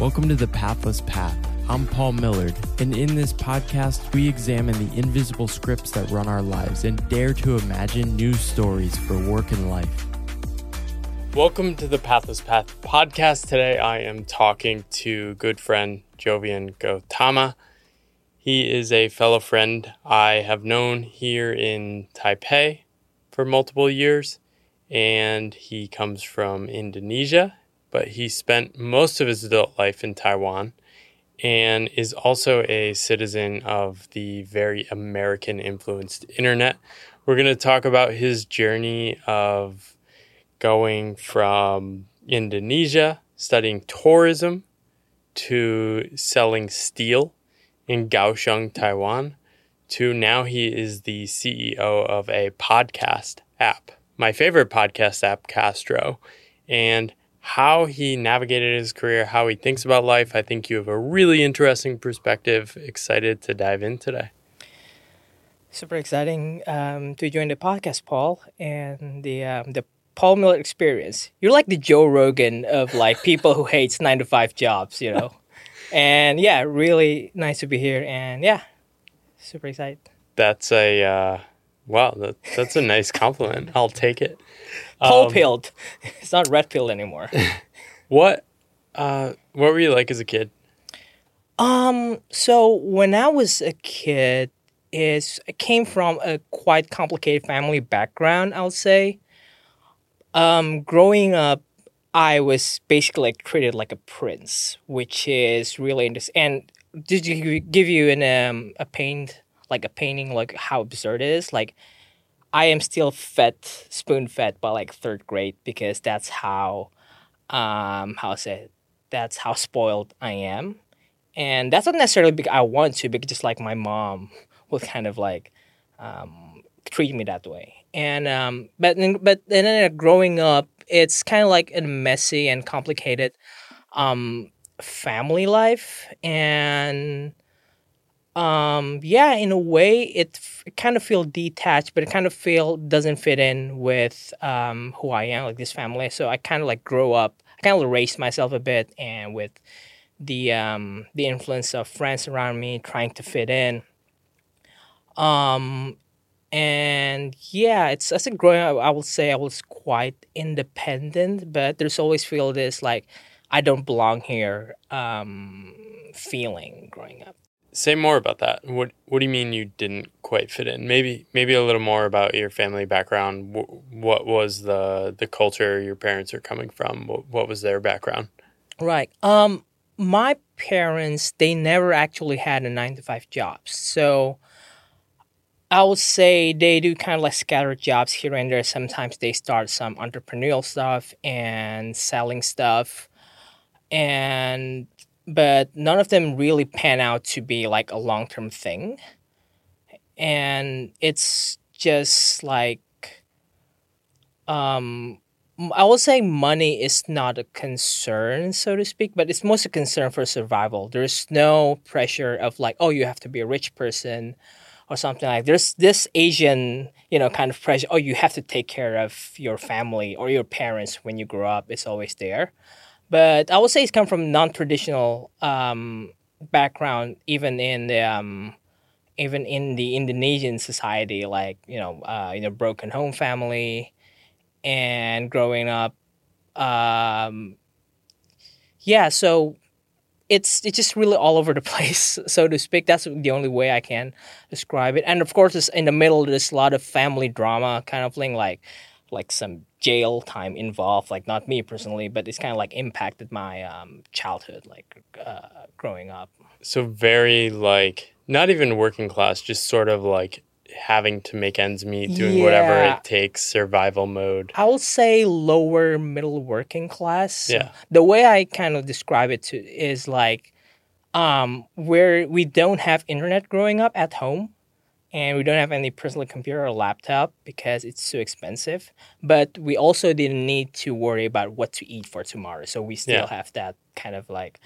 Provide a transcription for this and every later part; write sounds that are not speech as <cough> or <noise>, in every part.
Welcome to the Pathless Path. I'm Paul Millerd, and in this podcast, we examine the invisible scripts that run our lives and dare to imagine new stories for work and life. Welcome to the Pathless Path podcast. Today, I am talking to good friend Jovian Gautama. He is a fellow friend I have known here in Taipei for multiple years, and he comes from Indonesia but he spent most of his adult life in Taiwan and is also a citizen of the very American influenced internet. We're going to talk about his journey of going from Indonesia, studying tourism, to selling steel in Kaohsiung, Taiwan, to now he is the CEO of a podcast app, my favorite podcast app, Castro. And how he navigated his career, how he thinks about life. I think you have a really interesting perspective. Excited to dive in today. Super exciting um, to join the podcast, Paul, and the um, the Paul Millerd experience. You're like the Joe Rogan of like <laughs> people who hates nine to five jobs, you know. and yeah, really nice to be here, and yeah, super excited. That's a uh, wow. That, that's a nice compliment. I'll take it. Paul um, pilled. <laughs> It's not red pilled anymore. <laughs> what uh what were you like as a kid? Um so when I was a kid is I came from a quite complicated family background, I'll say. Um growing up I was basically like treated like a prince, which is really interesting. And did you give you an um a paint like a painting like how absurd it is? Like I am still fed, spoon fed by like third grade because that's how, um, how that's how spoiled I am, and that's not necessarily because I want to, because just like my mom would kind of like um, treat me that way. And um, but but then growing up, it's kind of like a messy and complicated um, family life, and um yeah in a way it, it kind of feel detached but it kind of feel doesn't fit in with um who i am like this family. So i kind of like grow up i kind of erased myself a bit and with the um the influence of friends around me trying to fit in. Um and yeah it's as a growing up i would say i was quite independent but there's always feel this like i don't belong here um feeling growing up say more about that. What What do you mean you didn't quite fit in? Maybe maybe a little more about your family background. What was the the culture your parents are coming from? What, what was their background? Right. Um, my parents they never actually had a nine to five job, so. I would say they do kind of like scattered jobs here and there. Sometimes they start some entrepreneurial stuff and selling stuff. And but none of them really pan out to be like a long term thing. And it's just like, um, I would say money is not a concern, so to speak, but it's most a concern for survival. There's no pressure of like, oh, you have to be a rich person or something like there's this Asian, you know, kind of pressure. Oh, you have to take care of your family or your parents when you grow up. It's always there but I would say it's come from non-traditional um, background, even in the um, even in the Indonesian society, like you know, uh, you know, broken home family, and growing up, um, yeah. So it's it's just really all over the <laughs> place, so to speak. That's the only way I can describe it. And of course, it's in the middle, there's a lot of family drama kind of thing, like like some jail time involved. Like not me personally, but it's kind of like impacted my um, childhood, like uh, growing up. So very like not even working class, just sort of like having to make ends meet, doing yeah. whatever it takes, survival mode. I would say lower middle working class. Yeah. The way I kind of describe it to is like um where we don't have internet growing up at home and we don't have any personal computer or laptop because it's too expensive. But we also didn't need to worry about what to eat for tomorrow, so we still yeah. have that kind of like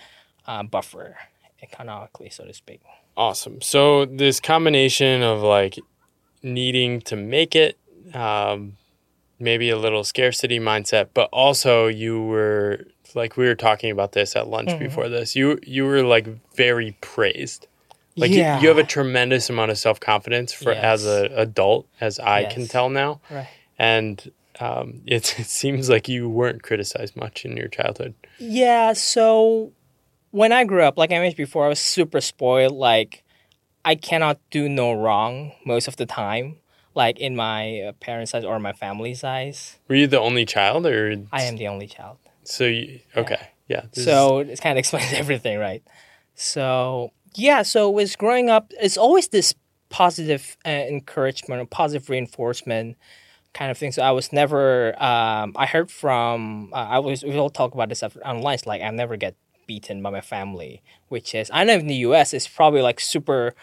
uh, buffer economically, so to speak. Awesome. So this combination of like needing to make it, um, maybe a little scarcity mindset, but also you were like we were talking about this at lunch Mm-hmm. before this. You you were like very praised. Like you- Yeah. you, have a tremendous amount of self confidence for as Yes. a adult, as I can tell now, Right. and um, <laughs> it, it seems like you weren't criticized much in your childhood. Yeah, so when I grew up, like I mentioned before, I was super spoiled. Like, I cannot do no wrong most of the time, like in my uh, parents' eyes or my family's eyes. Were you the only child, or I am the only child. So you, okay, yeah. is- So it kind of <laughs> explains everything, right? So, yeah, so with growing up, it's always this positive uh, encouragement or positive reinforcement kind of thing. So I was never, um, I heard from, uh, I was, we all talk about this stuff online. It's like, I never get beaten by my family, which is, I know in the US, it's probably like super,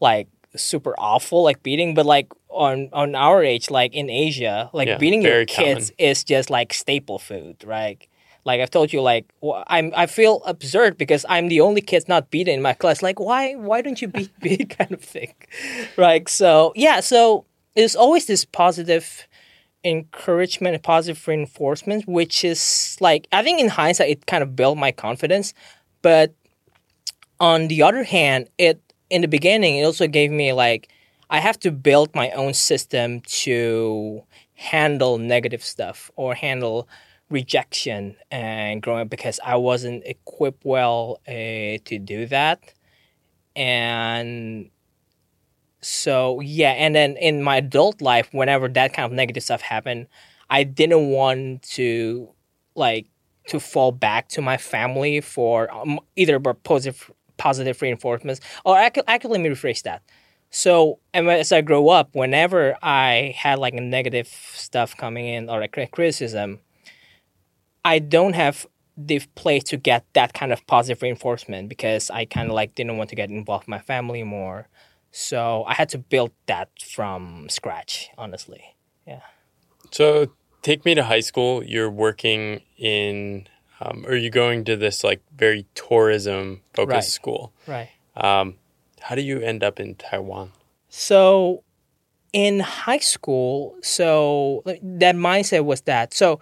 like, super awful, like beating, but like on, on our age, like in Asia, like Yeah, beating your kids is just like staple food, right? Like I've told you, like I'm, I feel absurd because I'm the only kid not beaten in my class. Like why, why don't you beat <laughs> me, kind of thing, right? So yeah, so there's always this positive encouragement, and positive reinforcement, which is like I think in hindsight it kind of built my confidence, but on the other hand, it in the beginning it also gave me like I have to build my own system to handle negative stuff or handle rejection and growing up because I wasn't equipped well uh, to do that. And so, yeah, and then in my adult life, whenever that kind of negative stuff happened, I didn't want to like to fall back to my family for um, either positive positive reinforcements or actually, actually let me rephrase that. So as I grow up, whenever I had like a negative stuff coming in or a criticism, I don't have the place to get that kind of positive reinforcement because I kind of like didn't want to get involved with my family more. So I had to build that from scratch, honestly. Yeah. So take me to high school. You're working in, um, or you're going to this like very tourism focused Right. school. Right. Um, how do you end up in Taiwan? So in high school, so that mindset was that. So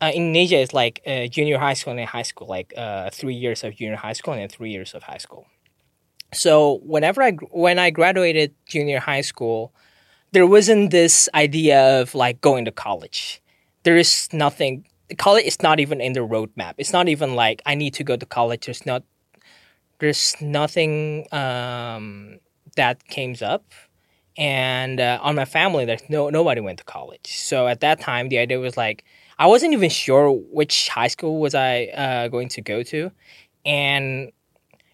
uh, in Indonesia, it's like uh, junior high school and high school, like uh, three years of junior high school and three years of high school. So whenever I when I graduated junior high school, there wasn't this idea of like going to college. There is nothing. College is not even in the roadmap. It's not even like I need to go to college. There's not. There's nothing um, that came up and uh, on my family there's no nobody went to college so at that time the idea was like i wasn't even sure which high school was i uh, going to go to and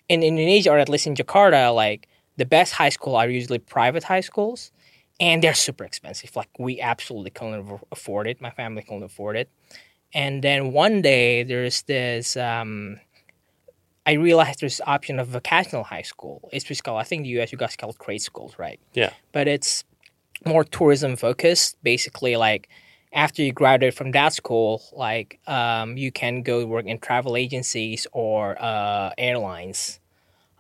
in indonesia or at least in jakarta like the best high school are usually private high schools and they're super expensive like we absolutely couldn't afford it my family couldn't afford it and then one day there's this um, I realized there's this option of vocational high school. It's just called, I think in the US you guys call it trade schools, right? Yeah. But it's more tourism focused. Basically, like after you graduate from that school, like um, you can go work in travel agencies or uh, airlines.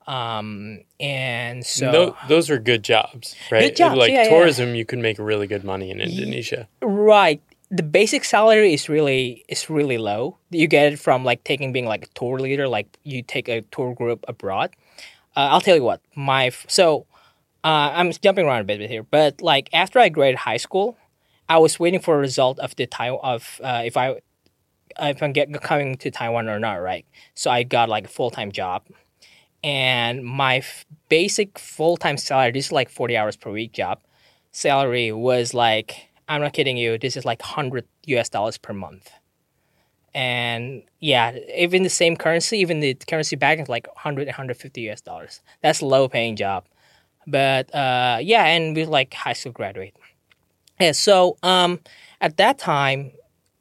Um, and so Tho- those are good jobs, right? jobs, like yeah, yeah. tourism, you can make really good money in Indonesia. Right. The basic salary is really is really low. You get it from like taking being like a tour leader, like you take a tour group abroad. Uh, I'll tell you what, my so uh, I'm jumping around a bit here, but like after I graduated high school, I was waiting for a result of the time of uh, if I if I'm get coming to Taiwan or not, right? So I got like a full time job, and my f- basic full time salary, this is like forty hours per week job, salary was like I'm not kidding you, this is like hundred US dollars per month. And yeah, even the same currency, even the currency back is like 100, 150 US dollars. That's low paying job. But uh, yeah, and we like high school graduate. Yeah, so um, at that time,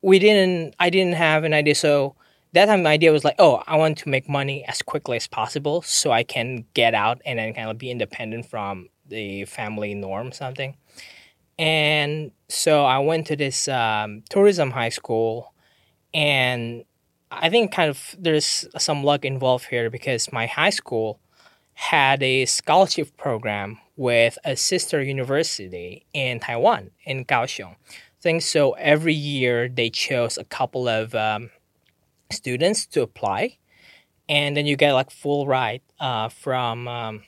we didn't, I didn't have an idea. So that time, my idea was like, oh, I want to make money as quickly as possible so I can get out and then kind of be independent from the family norm, something. And so I went to this um, tourism high school, and I think kind of there's some luck involved here because my high school had a scholarship program with a sister university in Taiwan, in Kaohsiung. I think so. Every year they chose a couple of um, students to apply, and then you get like full ride uh, from um,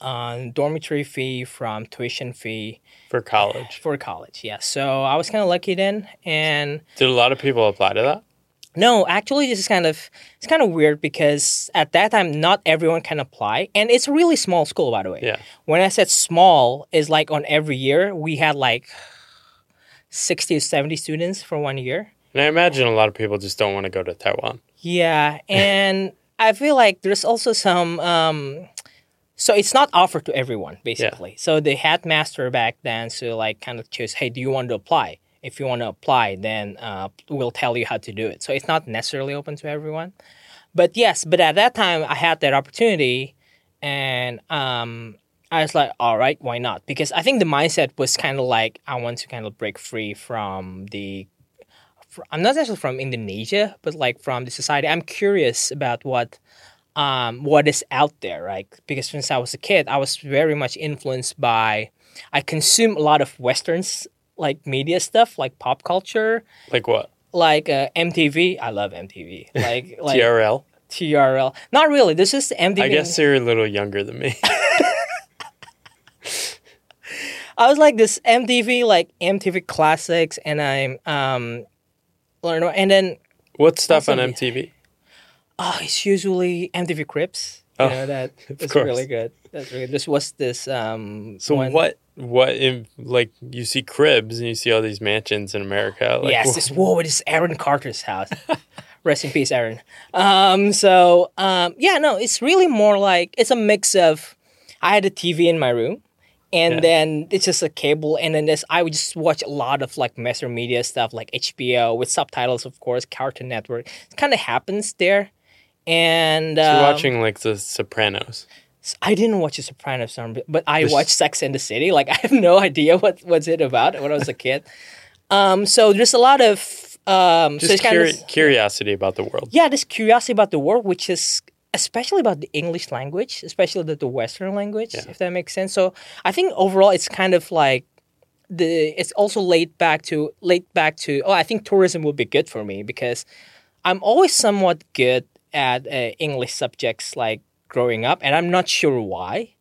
uh, dormitory fee, from tuition fee for college. for college. Yeah, so I was kind of lucky then, and Did a lot of people apply to that? No, actually, this is kind of it's kind of weird because at that time, not everyone can apply, and it's a really small school, by the way. Yeah. When I said small, is like on every year we had like sixty to seventy students for one year. And I imagine a lot of people just don't want to go to Taiwan. Yeah, <laughs> and I feel like there's also some. Um, so it's not offered to everyone, basically. So the headmaster back then, so like kind of chose, hey, do you want to apply? If you want to apply, then uh, we'll tell you how to do it. So it's not necessarily open to everyone. But yes, but at that time I had that opportunity, and um, I was like, all right, why not? Because I think the mindset was kind of like I want to kind of break free from the fr- I'm not necessarily from Indonesia, but like from the society. I'm curious about what um, what is out there, right? Because since I was a kid, I was very much influenced by. I consume a lot of westerns, like media stuff, like pop culture, Like what? like uh, MTV. I love MTV. Like <laughs> like TRL? TRL. Not really. This is MTV. I guess you're a little younger than me. <laughs> I was like this MTV, like MTV classics, and I'm um, learn and then what stuff on MTV? Oh, it's usually MTV Cribs. You Oh, know that <laughs> course. really good. That's really. This was this um. So one- what? What? In, like you see cribs and you see all these mansions in America. Like, yes, wh- this whoa, this is Aaron Carter's house. <laughs> Rest in peace, Aaron. Um. So um. Yeah. No. It's really more like it's a mix of. I had a TV in my room, and Yeah. then it's just a cable, and then this I would just watch a lot of like master media stuff, like HBO with subtitles, of course, Cartoon Network. It kind of happens there, and So um, watching like The Sopranos. I didn't watch The Sopranos, but I watched Sex and the City. Like <laughs> I have no idea what what's it about when I was a kid. Um, so there's a lot of um, so Just it's kind curi- of curiosity about the world. yeah, this curiosity about the world, which is especially about the English language, especially the, the Western language, Yeah. if that makes sense. So I think overall, it's kind of like the it's also laid back to laid back to oh, I think tourism would be good for me because I'm always somewhat good at uh, English subjects like growing up, and I'm not sure why.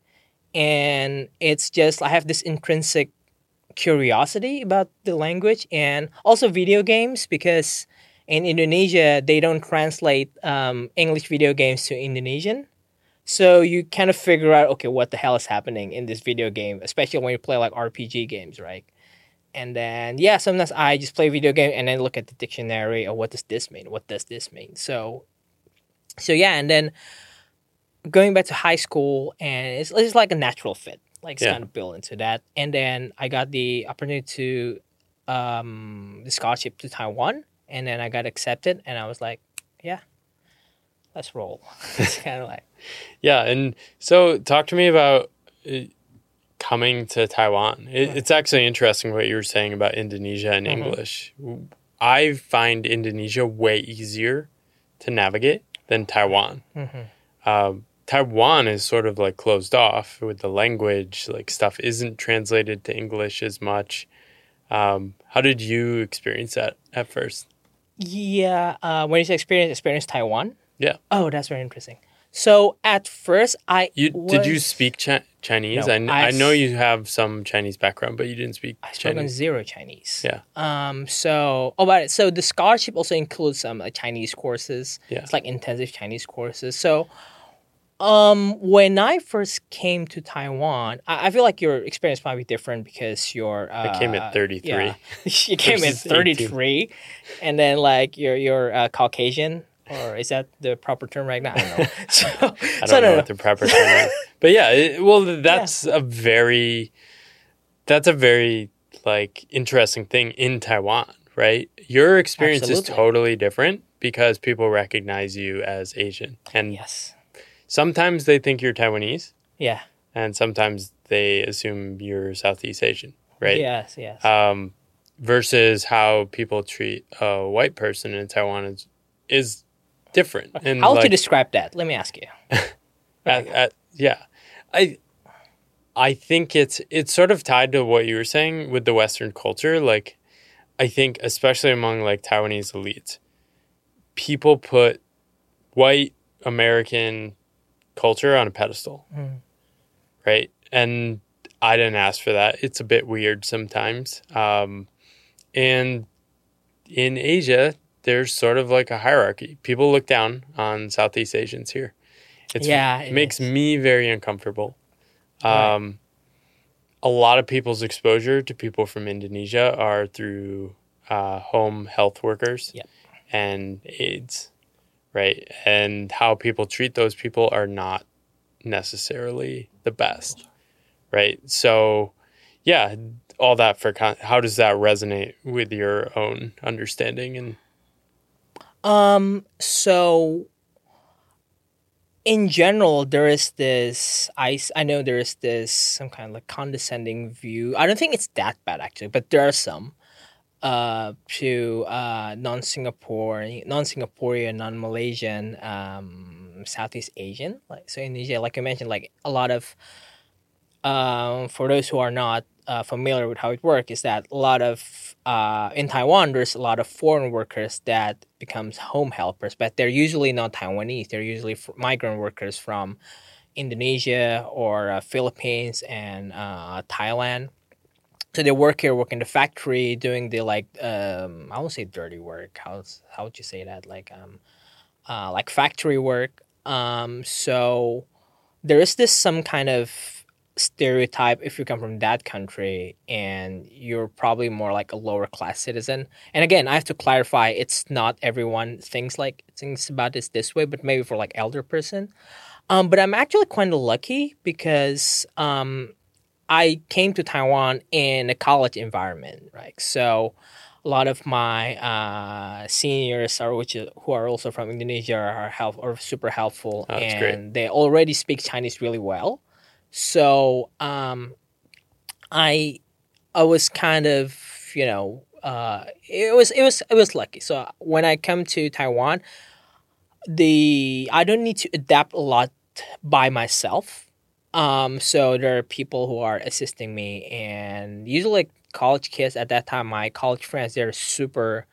And it's just I have this intrinsic curiosity about the language and also video games because in Indonesia they don't translate um, English video games to Indonesian. So you kind of figure out okay what the hell is happening in this video game, especially when you play like RPG games, right? And then yeah, sometimes I just play video game and then look at the dictionary or what does this mean? What does this mean? So so yeah, and then going back to high school and it's, it's like a natural fit. Like it's Yeah. kind of built into that. And then I got the opportunity to um the scholarship to Taiwan and then I got accepted and I was like, yeah, let's roll. <laughs> it's <laughs> kind of like Yeah, and so talk to me about uh, coming to Taiwan. It, it's actually interesting what you were saying about Indonesia and Mm-hmm. English. I find Indonesia way easier to navigate than Taiwan. Mm-hmm. Um, Taiwan is sort of like closed off with the language, like stuff isn't translated to English as much. Um, how did you experience that at first? Yeah, uh, when you say experience, experience Taiwan. Yeah. Oh, that's very interesting. So at first, I You did you speak chi- Chinese? No, I, kn- I know you have some Chinese background, but you didn't speak I spoke Chinese. zero Chinese. Yeah. Um. So, oh, about it. So the scholarship also includes some like Chinese courses. Yeah. It's like intensive Chinese courses. So, um, when I first came to Taiwan, I, I feel like your experience might be different because you're. Uh, I came at 33. Yeah. <laughs> you came at Versus 18. thirty three, and then like you're you're uh, Caucasian. Or is that the proper term right now? I don't know. <laughs> So, I don't no, know no. what the proper term is. <laughs> But yeah, it, well, that's a very, that's a very like interesting thing in Taiwan, right? Your experience is totally different because people recognize you as Asian, and Yes. Sometimes they think you're Taiwanese, Yeah. and sometimes they assume you're Southeast Asian, right? Yes. Yes. um, versus how people treat a white person in Taiwan is is different. And How would you describe that? Let me ask you. <laughs> at- at- yeah, I I think it's it's sort of tied to what you were saying with the Western culture. Like, I think especially among like Taiwanese elites, people put white American culture on a pedestal, Mm. right? And I didn't ask for that. It's a bit weird sometimes. Um, and in Asia, there's sort of like a hierarchy. People look down on Southeast Asians here. It's, Yeah, it makes is. me very uncomfortable. Right. Um, a lot of people's exposure to people from Indonesia are through uh, home health workers Yep. and aides, right? And how people treat those people are not necessarily the best, right? So, yeah, all that for con- how does that resonate with your own understanding and Um, so in general, there is this i i know there is this some kind of like condescending view. I don't think it's that bad actually, but there are some uh to uh non-Singapore non-Singaporean, non-Malaysian, um Southeast Asian, like so in Indonesia, like I mentioned, like a lot of um for those who are not uh, familiar with how it works is that a lot of uh, in Taiwan there's a lot of foreign workers that becomes home helpers, but they're usually not Taiwanese. They're usually migrant workers from Indonesia or uh, Philippines and uh, Thailand. So they work here, work in the factory, doing the like um, I won't say dirty work. How how would you say that? Like um, uh, like factory work. Um, so there is this some kind of stereotype if you come from that country and you're probably more like a lower class citizen. And again, I have to clarify it's not everyone thinks like thinks about this this way, but maybe for like elder person. Um, but I'm actually kind of lucky because um, I came to Taiwan in a college environment, right? So a lot of my uh, seniors are which who are also from Indonesia are help are super helpful Oh, and great. they already speak Chinese really well. So um, I I was kind of you know uh, it was it was it was lucky. So when I come to Taiwan, the I don't need to adapt a lot by myself. Um, so there are people who are assisting me, and usually like college kids at that time, my college friends, they're super,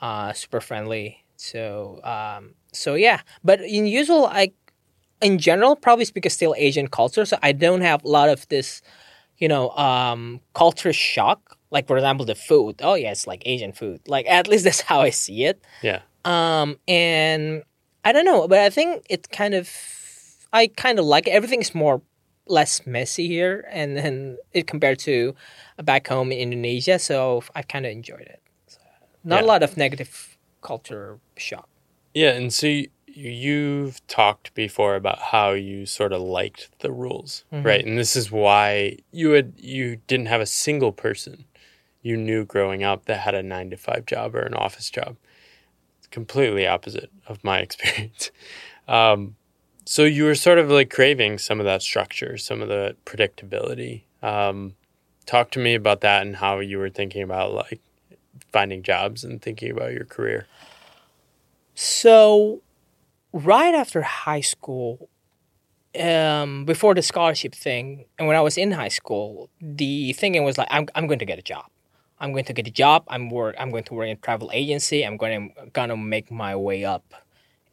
uh, super friendly. So um, so yeah, but in usual, I in general probably it's because still Asian culture, so I don't have a lot of this, you know, um, culture shock. Like for example, the food. Oh yeah, it's like Asian food. Like at least <laughs> that's how I see it. yeah. Um, and I don't know, but I think it's kind of, I kind of like it. Everything's more less messy here, and then it compared to back home in Indonesia. So I kind of enjoyed it. So, not a lot of negative culture shock. Yeah, and so you, you've talked before about how you sort of liked the rules, Mhm. right? And this is why you had you didn't have a single person you knew growing up that had a 9 to 5 job or an office job. It's completely opposite of my <laughs> experience. Um, so you were sort of like craving some of that structure, some of the predictability. Um, talk to me about that and how you were thinking about like finding jobs and thinking about your career. So, right after high school, um, before the scholarship thing, and when I was in high school, the thinking was like, I'm, I'm going to get a job. I'm going to get a job. I'm work. I'm going to work in a travel agency. I'm going to gonna make my way up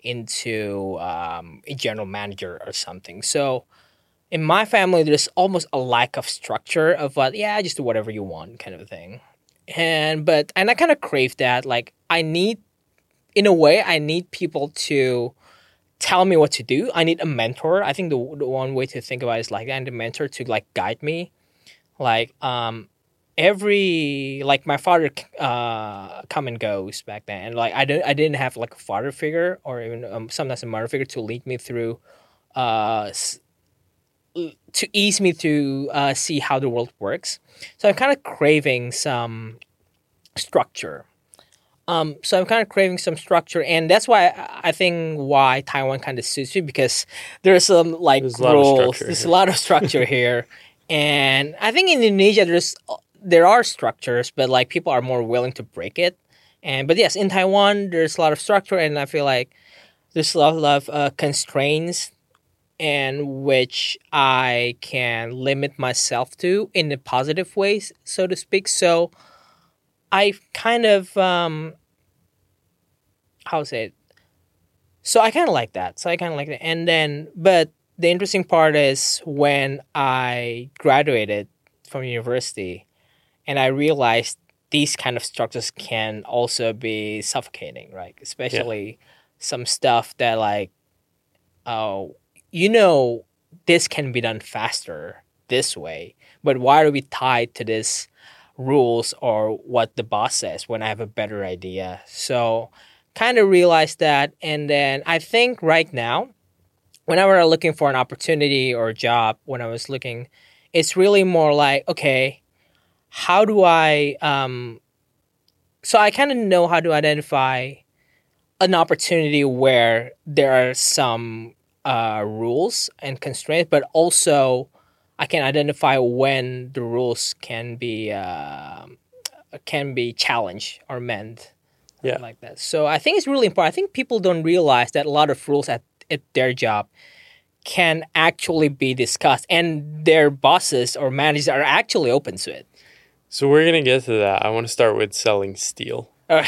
into um, a general manager or something. So, in my family, there's almost a lack of structure of what, yeah, just do whatever you want, kind of thing. And but and I kind of crave that. Like, I need in a way, I need people to tell me what to do. I need a mentor. I think the, the one way to think about it is like I need a mentor to like guide me. Like um, every like my father uh come and goes back then, and like I don't I didn't have like a father figure or even um, sometimes a mother figure to lead me through, uh, s- to ease me to uh, see how the world works. So I'm kind of craving some structure. Um, so I'm kind of craving some structure, and that's why I- think why Taiwan kind of suits me because there's some like There's a lot of rules. There's a lot of structure <laughs> here, and I think in Indonesia there's there are structures, but like people are more willing to break it. And but yes, in Taiwan there's a lot of structure, and I feel like there's a lot, of uh, constraints, and which I can limit myself to in the positive ways, so to speak. So I kind of um how say it. So I kind of like that. So I kind of like that. And then, but the interesting part is when I graduated from university and I realized these kind of structures can also be suffocating, right? Especially some stuff that like, oh, you know, this can be done faster this way, but why are we tied to this rules or what the boss says when I have a better idea? So kind of realized that, and then I think right now, whenever I'm looking for an opportunity or a job, when I was looking, it's really more like, okay, how do I um, so I kind of know how to identify an opportunity where there are some uh, rules and constraints, but also I can identify when the rules can be uh, can be challenged or mended. Yeah. like that. So I think it's really important. I think people don't realize that a lot of rules at, at their job can actually be discussed, and their bosses or managers are actually open to it. So we're gonna get to that. I want to start with selling steel. Uh,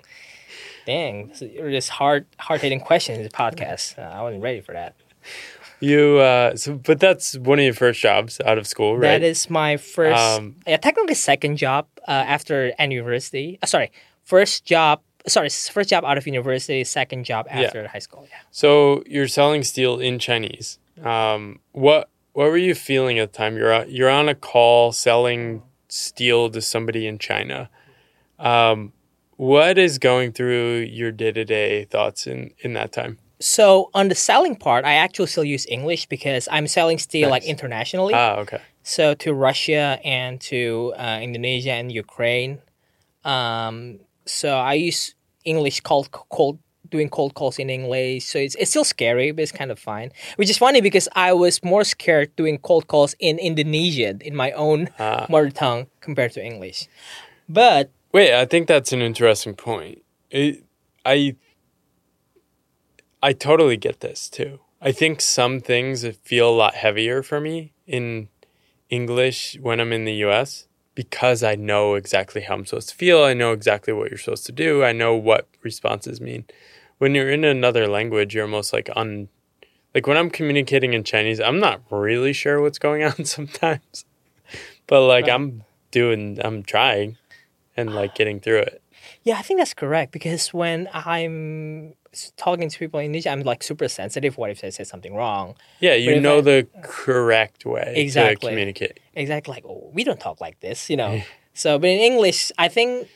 <laughs> dang, this is just hard, hard hitting questions in this podcast. Uh, I wasn't ready for that. You uh, so but that's one of your first jobs out of school, right? That is my first, Um, yeah, technically second job uh, after university. Uh, sorry, first job. Sorry, first job out of university, second job after high school. Yeah. So you're selling steel in Chinese. Um, what what were you feeling at the time? You're you're on a call selling steel to somebody in China. Um, what is going through your day to day thoughts in in that time? So on the selling part, I actually still use English because I'm selling steel like internationally. Ah, okay. So to Russia and to uh, Indonesia and Ukraine. Um, so I use English cold cold doing cold calls in English. So it's it's still scary, but it's kind of fine. Which is funny because I was more scared doing cold calls in Indonesian in my own Ah. mother tongue compared to English. But Wait, I think that's an interesting point. It, I I totally get this too. I think some things feel a lot heavier for me in English when I'm in the US because I know exactly how I'm supposed to feel. I know exactly what you're supposed to do. I know what responses mean. When you're in another language, you're almost like un like when I'm communicating in Chinese, I'm not really sure what's going <laughs> on sometimes. But like Right. I'm doing I'm trying and like <sighs> getting through it. Yeah, I think that's correct because when I'm talking to people in Indonesia, I'm like super sensitive. What if I say something wrong? Yeah, you know I- the <laughs> correct way Exactly. to communicate. Exactly, like oh, we don't talk like this, you know. <laughs> so, but in English, I think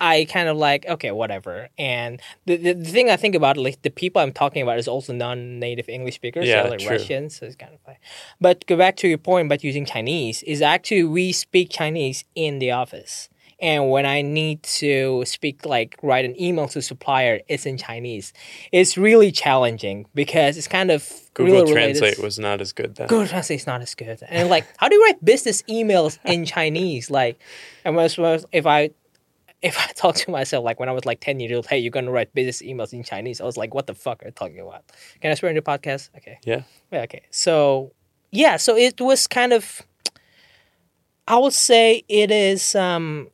I kind of like okay, whatever. And the, the the thing I think about, like the people I'm talking about, is also non-native English speakers, Yeah, so like true. Russians. So it's kind of like. But go back to your point about using Chinese. Is actually we speak Chinese in the office. And when I need to speak, like write an email to supplier, it's in Chinese. It's really challenging because it's kind of Google really related- Translate was not as good then. Google Translate is not as good. And like, how do you write business emails in Chinese? Like, and if I if I <laughs> talk to myself like when I was like ten years old, hey, you're gonna write business emails in Chinese. I was like, what the fuck are you talking about? Can I swear in the podcast? Okay. Yeah. Yeah. Okay. So yeah, so it was kind of. I would say it is um,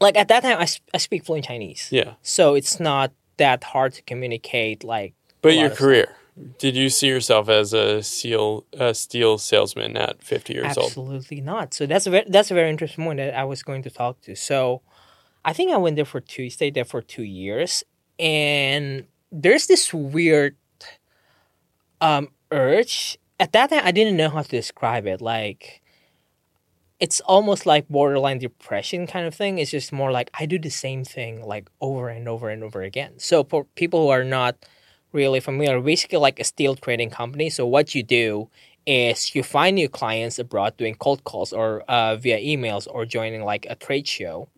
like at that time I I speak fluent Chinese, Yeah. so it's not that hard to communicate. Like, But your career, did you see yourself as a seal a steel salesman at 50 years old? Absolutely not. So that's a very, that's a very interesting point that I was going to talk to. So I think I went there for two, stayed there for two years, and there's this weird um, urge. At that time, I didn't know how to describe it. Like, it's almost like borderline depression kind of thing. It's just more like I do the same thing like over and over and over again. So for people who are not really familiar, basically like a steel trading company. So what you do is you find new clients abroad doing cold calls or uh, via emails or joining like a trade show,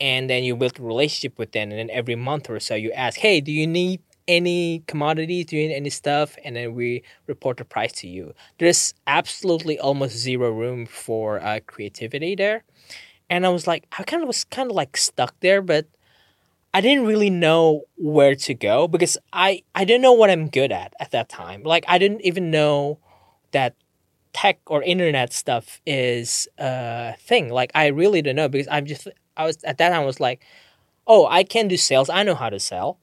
and then you build a relationship with them. And then every month or so, you ask, "Hey, do you need any commodities? Do you need any stuff?" And then we report the price to you. There's absolutely almost zero room for uh, creativity there, and I was like, I kind of was kind of like stuck there, but. I didn't really know where to go because I, I didn't know what I'm good at at that time. Like I didn't even know that tech or internet stuff is a thing. Like I really don't know because I'm just I was at that time I was like, oh, I can do sales. I know how to sell.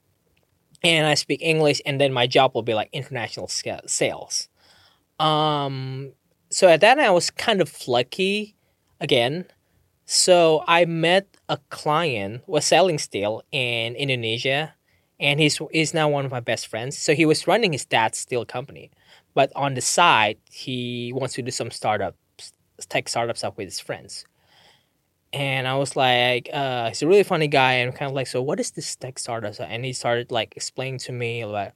and I speak English, and then my job will be like international sales. Um, so at that time, I was kind of lucky again. So I met a client was selling steel in Indonesia, and he's he's now one of my best friends. So he was running his dad's steel company, but on the side he wants to do some startups, tech startup stuff with his friends. And I was like, uh, he's a really funny guy, and kind of like, so what is this tech startup? And he started like explaining to me like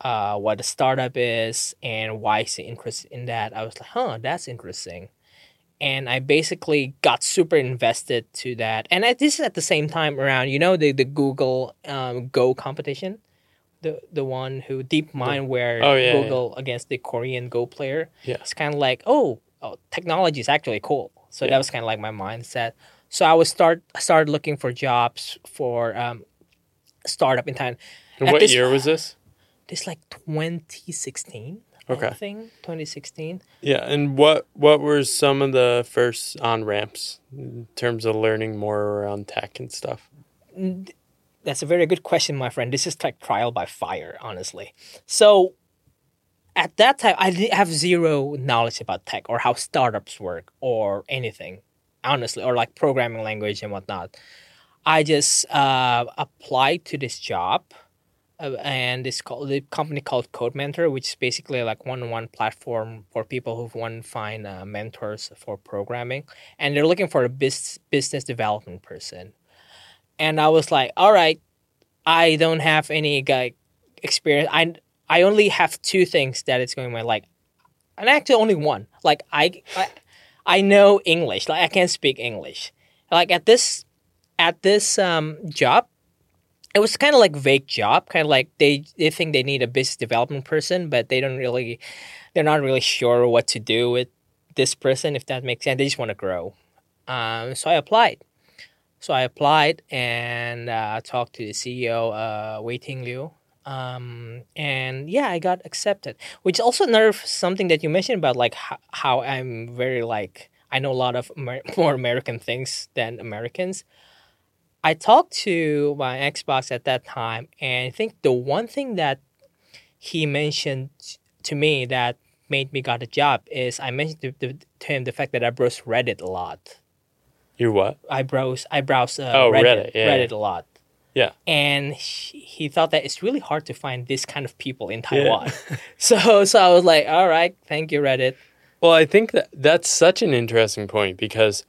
uh, what a startup is and why he's interested in that. I was like, huh, that's interesting. And I basically got super invested to that. And I, this is at the same time around, you know, the, the Google um, Go competition, the the one who DeepMind, where Oh, yeah, Google against the Korean Go player. Yeah. It's kind of like, oh, oh, technology is actually cool. So Yeah. that was kind of like my mindset. So I was start I started looking for jobs for um, startup in time. And At what this- year was this? This like 2016. Okay. I think 2016. Yeah, and what what were some of the first on ramps in terms of learning more around tech and stuff? That's a very good question, my friend. This is like trial by fire, honestly. So at that time, I didn't have zero knowledge about tech or how startups work or anything, honestly, or like programming language and whatnot. I just uh, applied to this job, uh, and this called the company called Codementor, which is basically like one-on-one platform for people who want to find uh, mentors for programming, and they're looking for a bis- business development person. And I was like, all right, I don't have any like experience. I I only have two things that it's going my like, and actually only one. Like I, I I know English. Like I can speak English. Like at this at this um job, it was kind of like vague job. Kind of like they they think they need a business development person, but they don't really they're not really sure what to do with this person. If that makes sense, they just want to grow. Um, so I applied. So I applied and uh, talked to the CEO, uh, Wei Ting Liu. Um, and yeah, I got accepted, which also another something that you mentioned about like how, how I'm very like, I know a lot of Amer- <laughs> more American things than Americans. I talked to my Xbox at that time, and I think the one thing that he mentioned to me that made me got a job is I mentioned to, to, to him the fact that I browse Reddit a lot. You what? I browse I browse uh, Oh, Reddit, Reddit, yeah, Reddit a lot. Yeah. And he, he thought that it's really hard to find this kind of people in Taiwan. Yeah. <laughs> so so I was like, all right, thank you Reddit. Well, I think that that's such an interesting point because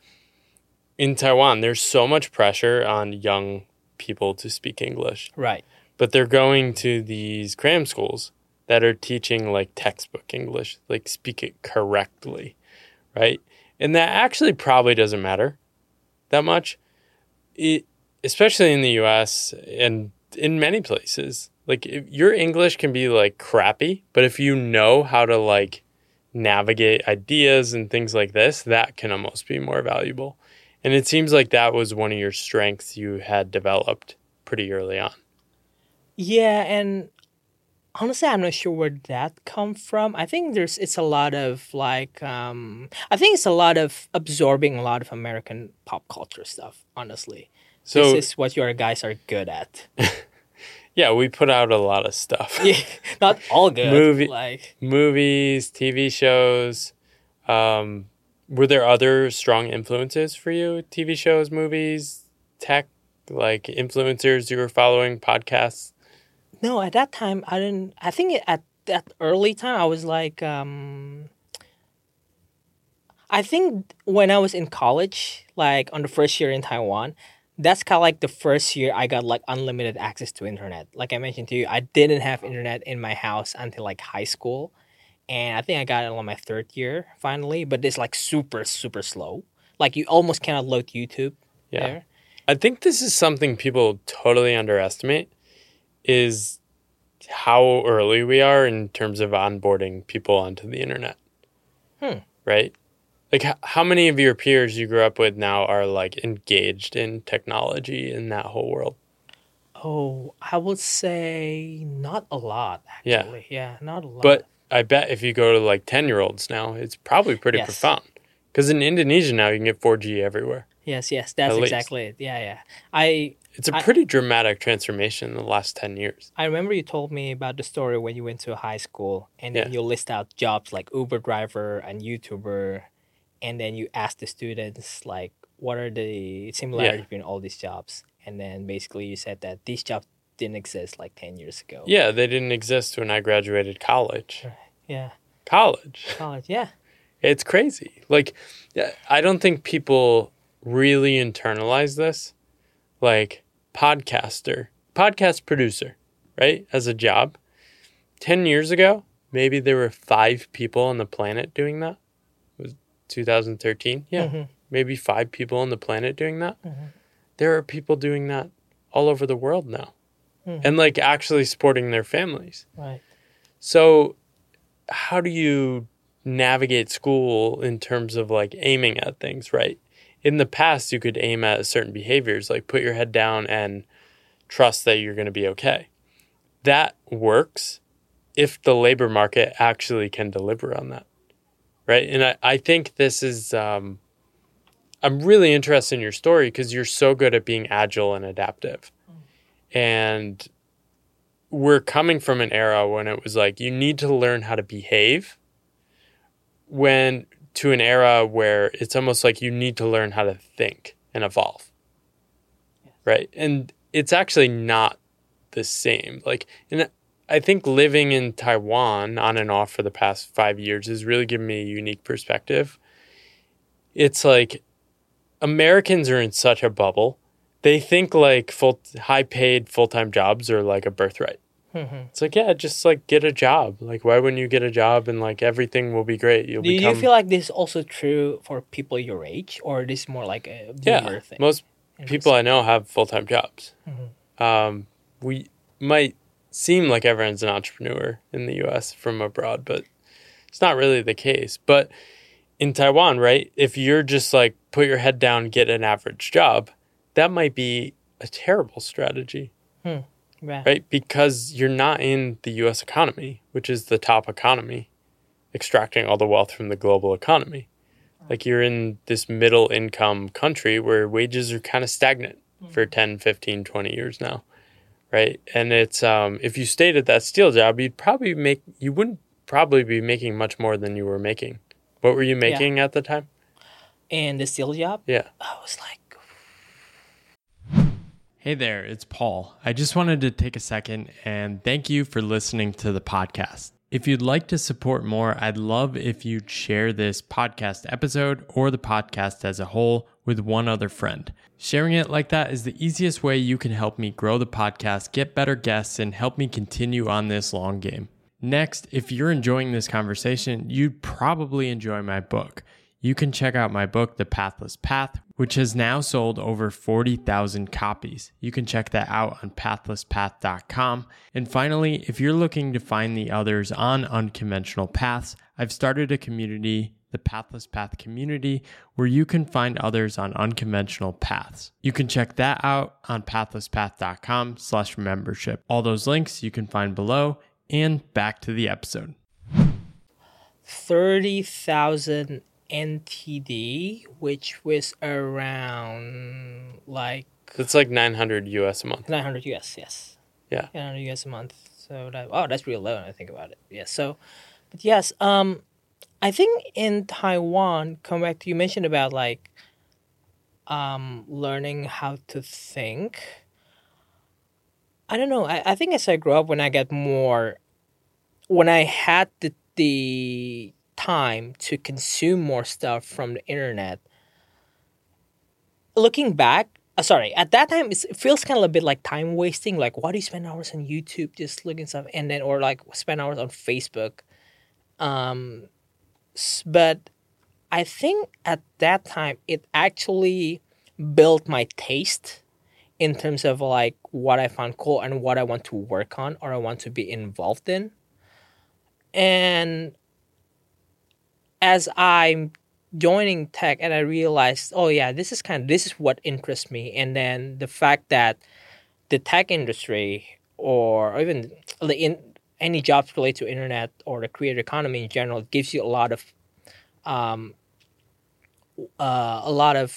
in Taiwan there's so much pressure on young people to speak English, Right. but they're going to these cram schools that are teaching like textbook English, like speak it correctly, right? And that actually probably doesn't matter that much. It, especially in the US and in many places. Like your English can be like crappy, but if you know how to like navigate ideas and things like this, that can almost be more valuable. And it seems like that was one of your strengths you had developed pretty early on. Yeah, and honestly, I'm not sure where that come from. I think there's it's a lot of like um, I think it's a lot of absorbing a lot of American pop culture stuff. Honestly, So this is what your guys are good at. <laughs> yeah, we put out a lot of stuff. <laughs> yeah, not all good. Movie- like Movies, TV shows. Um, were there other strong influences for you? TV shows, movies, tech, like influencers you were following, podcasts? no, at that time I didn't. I think at that early time I was like, um, I think when I was in college, like on the first year in Taiwan, that's kind of like the first year I got like unlimited access to internet. Like I mentioned to you, I didn't have internet in my house until like high school, and I think I got it on my third year finally. But it's like super super slow. Like you almost cannot load YouTube Yeah. there. I think this is something people totally underestimate is how early we are in terms of onboarding people onto the internet. Hmm. Right? Like how many of your peers you grew up with now are like engaged in technology in that whole world? Oh, I would say not a lot Yeah. actually. Yeah, not a lot. But I bet if you go to like 10 year olds now, it's probably pretty Yes. profound. Because in Indonesia now, you can get 4G everywhere. yes, yes, that's least. exactly it. Yeah, yeah. I it's a I- pretty dramatic transformation in the last 10 years. I remember you told me about the story when you went to high school and then Yeah. you list out jobs like Uber driver and YouTuber and then you ask the students like what are the similarities between all these jobs and then basically you said that these jobs didn't exist like 10 years ago. Yeah, they didn't exist when I graduated college. Yeah. College. College. Yeah. <laughs> It's crazy. Like, yeah, I don't think people really internalize this. Like, podcaster, podcast producer, right? As a job. 10 years ago, maybe there were five people on the planet doing that. It was 2013. Yeah. Mhm. Maybe five people on the planet doing that. There are people doing that all over the world now. Mhm. And like actually supporting their families. Right. So, how do you navigate school in terms of like aiming at things, right? In the past, you could aim at certain behaviors, like put your head down and trust that you're going to be okay. That works if the labor market actually can deliver on that, right? And I, I think this is, um, I'm really interested in your story because you're so good at being agile and adaptive. And we're coming from an era when it was like you need to learn how to behave when to an era where it's almost like you need to learn how to think and evolve right and it's actually not the same like and i think living in taiwan on and off for the past five years has really given me a unique perspective. It's like americans are in such a bubble. They think like full high paid full-time jobs are like a birthright. Mhm. it's like yeah just like get a job. Like why wouldn't you get a job and like everything will be great? You'll Do you become feel like this is also true for people your age or this is more like a yeah boomer thing? most people i know have full-time jobs. Mhm. um, we might seem like everyone's an entrepreneur in the us from abroad but it's not really the case but in taiwan right if you're just like put your head down get an average job that might be a terrible strategy hmm. Yeah. right? Because you're not in the US economy, which is the top economy, extracting all the wealth from the global economy. Like you're in this middle income country where wages are kind of stagnant hmm. for 10, 15, 20 years now. Right? And it's um if you stayed at that steel job, you'd probably make you wouldn't probably be making much more than you were making. What were you making at the time? And the steel job, Yeah. I was like, Hey there, it's Paul. I just wanted to take a second and thank you for listening to the podcast. If you'd like to support more, I'd love if you'd share this podcast episode or the podcast as a whole with one other friend. Sharing it like that is the easiest way you can help me grow the podcast, get better guests, and help me continue on this long game. Next, if you're enjoying this conversation, you'd probably enjoy my book. You can check out my book, The Pathless Path, which has now sold over 40,000 copies. You can check that out on pathlesspath.com. And finally, if you're looking to find the others on unconventional paths, I've started a community, the Pathless Path community, where you can find others on unconventional paths. You can check that out on pathlesspath.com slash membership. All those links you can find below and back to the episode. 30,000 NTD, which was around like It's like 900 US a month. 900 US, yes. Yeah. 900 US a month. So that, oh, that's real low when I think about it. Yeah. So, but yes, um, I think in Taiwan, back you mentioned about like, um, learning how to think. I don't know. I, I think as I grow up, when I get more, when I had the the time to consume more stuff from the internet, looking back, uh, sorry, at that time it feels kind of a bit like time wasting. Like, why do you spend hours on YouTube just looking stuff, and then or like spend hours on Facebook? Um, but I think at that time it actually built my taste in terms of like what I found cool and what I want to work on or I want to be involved in. And as I'm joining tech and I realized, oh yeah, this is kind of this is what interests me. And then the fact that the tech industry or even the in any jobs related to internet or the creator economy in general gives you a lot of um, uh, a lot of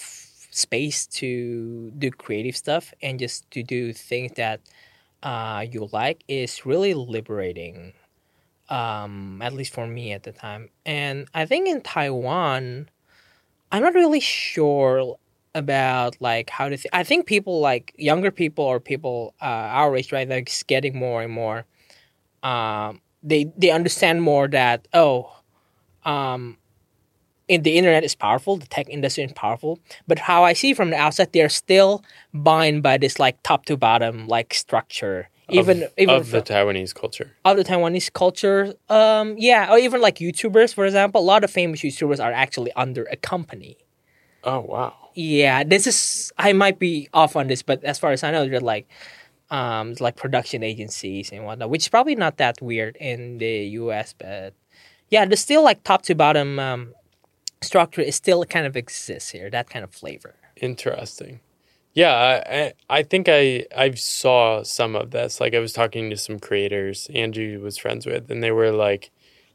space to do creative stuff and just to do things that uh, you like is really liberating. Um, at least for me at the time, and I think in Taiwan, I'm not really sure about like how to. Th- I think people like younger people or people uh, our age, right? Like getting more and more. Um, they they understand more that oh, um, in the internet is powerful, the tech industry is powerful, but how I see from the outside, they're still bound by this like top to bottom like structure. Even of, even of the Taiwanese culture. of the Taiwanese culture, um, yeah, or even like YouTubers, for example, a lot of famous YouTubers are actually under a company. Oh wow. Yeah, this is I might be off on this, but as far as I know, they're like um like production agencies and whatnot, which is probably not that weird in the US, but yeah, there's still like top to bottom um structure is still kind of exists here, that kind of flavor. Interesting. Yeah, I, I think I I saw some of this. Like I was talking to some creators Angie was friends with, and they were like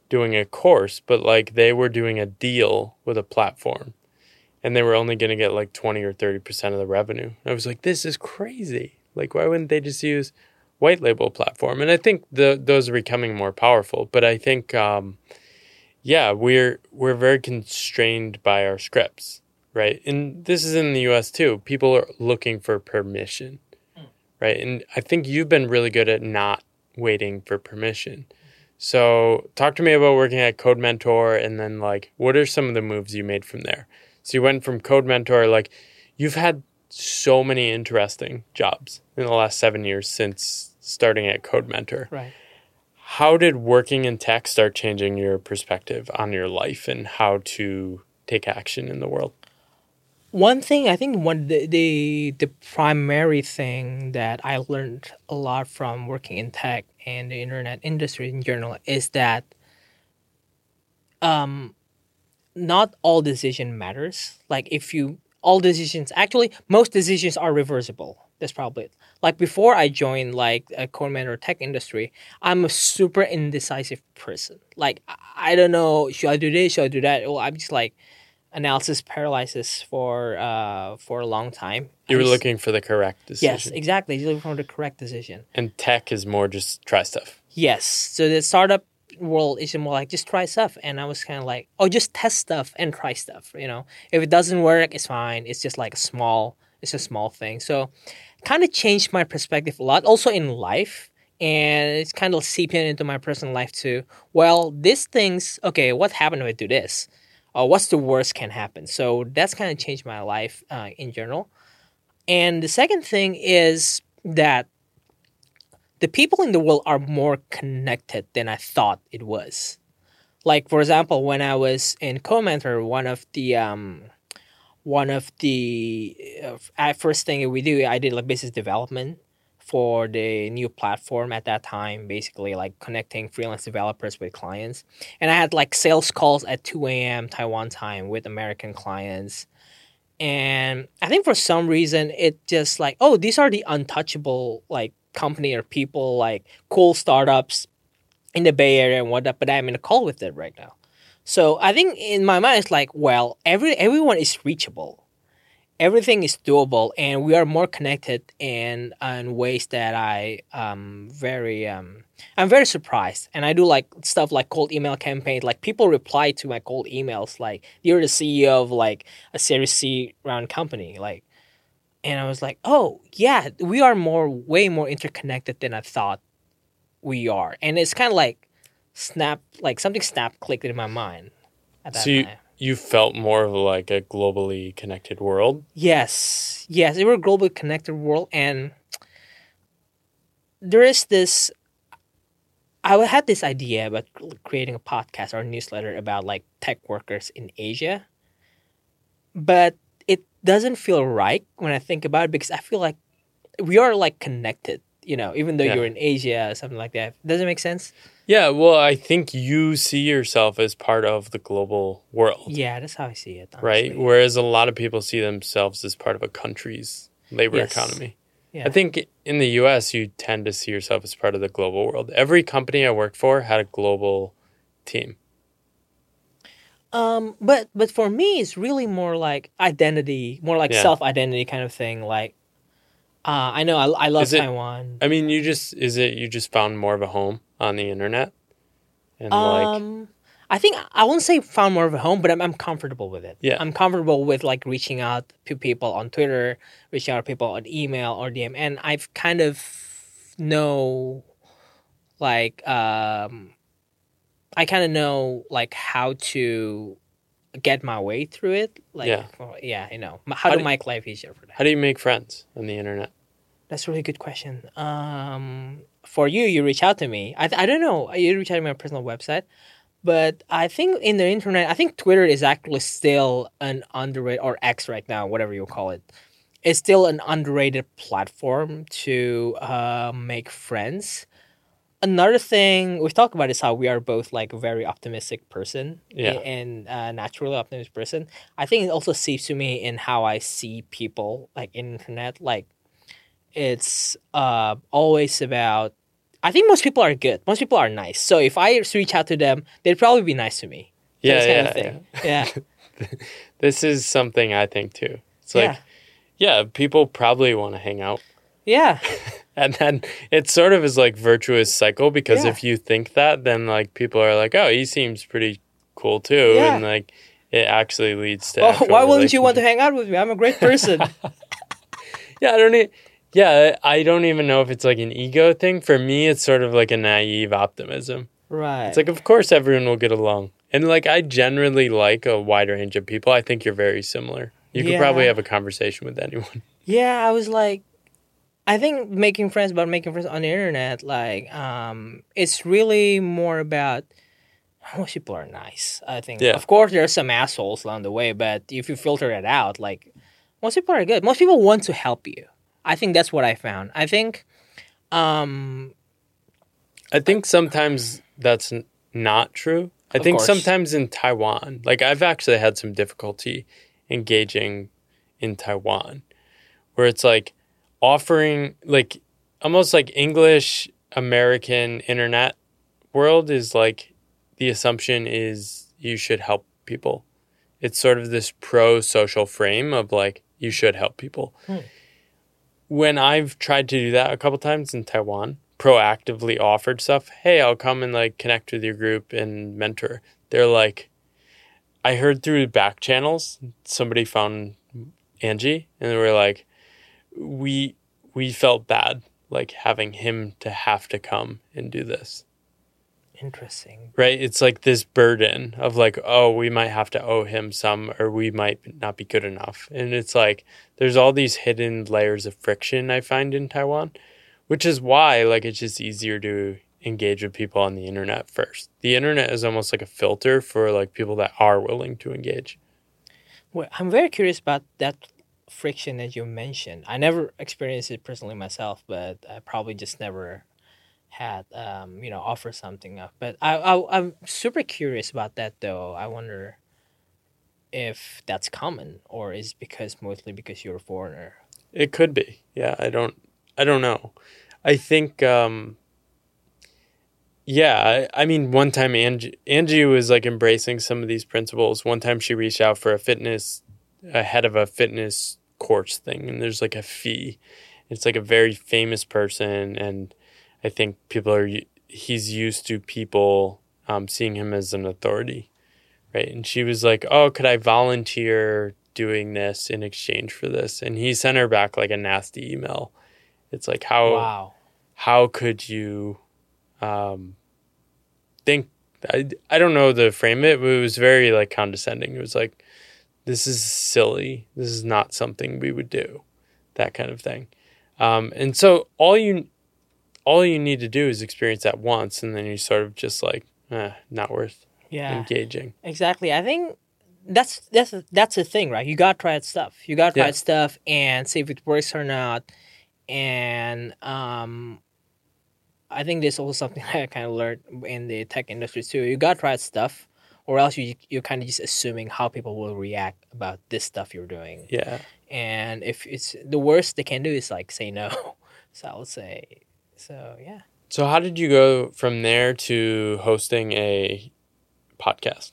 doing a course, but like they were doing a deal with a platform, and they were only going to get like twenty or thirty percent of the revenue. I was like, this is crazy. Like, why wouldn't they just use white label platform? And I think the those are becoming more powerful. But I think, um, yeah, we're we're very constrained by our scripts right? And this is in the US too. People are looking for permission, right? And I think you've been really good at not waiting for permission. So, talk to me about working at Codementor and then like what are some of the moves you made from there? So, you went from Codementor like you've had so many interesting jobs in the last 7 years since starting at Codementor. Right. How did working in tech start changing your perspective on your life and how to take action in the world? One thing I think one the, the the primary thing that I learned a lot from working in tech and the internet industry in general is that um not all decision matters. Like if you all decisions actually most decisions are reversible. That's probably it. Like before I joined like a Codementor tech industry, I'm a super indecisive person. Like I, don't know, should I do this, should I do that? Well, I'm just like analysis paralysis for uh for a long time. You were just- looking for the correct decision. Yes, exactly. You're looking for the correct decision. And tech is more just try stuff. Yes. So the startup world is more like just try stuff, and I was kind of like, oh, just test stuff and try stuff. You know, if it doesn't work, it's fine. It's just like a small, it's a small thing. So, kind of changed my perspective a lot. Also in life, and it's kind of seeping into my personal life too. Well, these things, okay, what happened if I do this? Or what's the worst can happen? So that's kind of changed my life uh, in general. And the second thing is that the people in the world are more connected than I thought it was. Like for example, when I was in Codementor, one of the um, one of the uh, first thing we do, I did like business development for the new platform at that time, basically like connecting freelance developers with clients. And I had like sales calls at 2 a.m. Taiwan time with American clients. And I think for some reason it just like, oh, these are the untouchable like company or people like cool startups in the Bay Area and whatnot, but I'm in a call with them right now. So I think in my mind it's like, well, every everyone is reachable. Everything is doable and we are more connected in in ways that I um very um I'm very surprised. And I do like stuff like cold email campaigns. Like people reply to my cold emails like you're the CEO of like a Series C round company. Like and I was like, oh yeah, we are more way more interconnected than I thought we are. And it's kind of like snap, like something snap clicked in my mind at that So you, time. you felt more of like a globally connected world. Yes, yes, we're a globally connected world, and there is this. I had this idea about creating a podcast or a newsletter about like tech workers in Asia, but it doesn't feel right when I think about it because I feel like we are like connected, you know, even though Yeah. you're in Asia or something like that. Does it make sense? Yeah, well, I think you see yourself as part of the global world, Yeah, that's how I see it. right? Whereas a lot of people see themselves as part of a country's labor Yes. economy. Yeah. I think in the US, you tend to see yourself as part of the global world. Every company I worked for had a global team. Um, but but for me, it's really more like identity, more like Yeah. self identity kind of thing. Like, uh, I know I, I love Is it- Taiwan. I mean, you just is it you just found more of a home on the internet, and like Um, I think I won't say found more of a home, but I'm, I'm comfortable with it. Yeah. I'm comfortable with like reaching out to people on Twitter, reaching out to people on email or DM, and I've kind of know, like, um, I kind of know like how to get my way through it. Like, Yeah. well, yeah, you know, how, How to do- make life easier for that. how do you make friends on the internet? That's a really good question. Um, for you, you reach out to me. I, I don't know. You reach out to my personal website, but I think in the internet, I think Twitter is actually still an underrated or X right now, whatever you call it. It's still an underrated platform to uh, make friends. Another thing we've talked about is how we are both like a very optimistic person Yeah. and uh, naturally optimistic person. I think it also seeps to me in how I see people like in internet. Like it's uh, always about. I think most people are good. Most people are nice. So if I reach out to them, they'd probably be nice to me. Yeah, yeah, thing. Yeah, <laughs> This is something I think too. It's yeah, like yeah, people probably want to hang out. yeah, <laughs> And then it sort of is like virtuous cycle because Yeah. if you think that, then like people are like, oh, he seems pretty cool too, Yeah. and like it actually leads to. Oh, actual why wouldn't you want to hang out with me? I'm a great person. <laughs> Yeah, I don't. E- yeah, I don't even know if it's like an ego thing. For me, it's sort of like a naive optimism. right. It's like, of course, everyone will get along, and like I generally like a wide range of people. I think you're very similar. You could probably have a conversation with anyone. Yeah, I was like, I think making friends about making friends on the internet, like, um, it's really more about most people are nice. I think, Yeah. of course, there are some assholes along the way, but if you filter it out, like, most people are good. Most people want to help you. I think that's what I found. I think, um, I think sometimes that's n- not true. I think course. sometimes in Taiwan, like I've actually had some difficulty engaging in Taiwan, where it's like offering, like almost like English American internet world is like the assumption is you should help people. It's sort of this pro social frame of like you should help people. Hmm. When I've tried to do that a couple times in Taiwan, proactively offered stuff, hey, I'll come and like connect with your group and mentor. They're like, I heard through back channels somebody found Angie and they were like, we we felt bad like having him to have to come and do this interesting. right? It's like this burden of like, oh, we might have to owe him some, or we might not be good enough. And it's like there's all these hidden layers of friction I find in Taiwan, which is why like it's just easier to engage with people on the internet first. The internet is almost like a filter for like people that are willing to engage. Well, I'm very curious about that friction that you mentioned. I never experienced it personally myself, but I probably just never had um, you know offer something up. But I, I I'm super curious about that though. I wonder if that's common or is because mostly because you're a foreigner. It could be. Yeah, I don't I don't know. I think um yeah, I, I mean one time Angie Angie was like embracing some of these principles. One time she reached out for a fitness a head of a fitness course thing and there's like a fee. It's like a very famous person and I think people are he's used to people um, seeing him as an authority. Right? And she was like, "Oh, could I volunteer doing this in exchange for this?" And he sent her back like a nasty email. It's like how Wow. how could you um, think I, I don't know the frame it but it was very like condescending it was like this is silly this is not something we would do that kind of thing um, and so all you all you need to do is experience that once and then you sort of just like eh, not worth Yeah. engaging Exactly. I think that's that's that's the thing, right? You gotta try out stuff. You gotta try Yeah. stuff and see if it works or not. And um, I think there's also something <laughs> I kind of learned in the tech industry too. You gotta try stuff, or else you you're kind of just assuming how people will react about this stuff you're doing. yeah And if it's the worst they can do is like say no. <laughs> So I would say, so yeah. so how did you go from there to hosting a podcast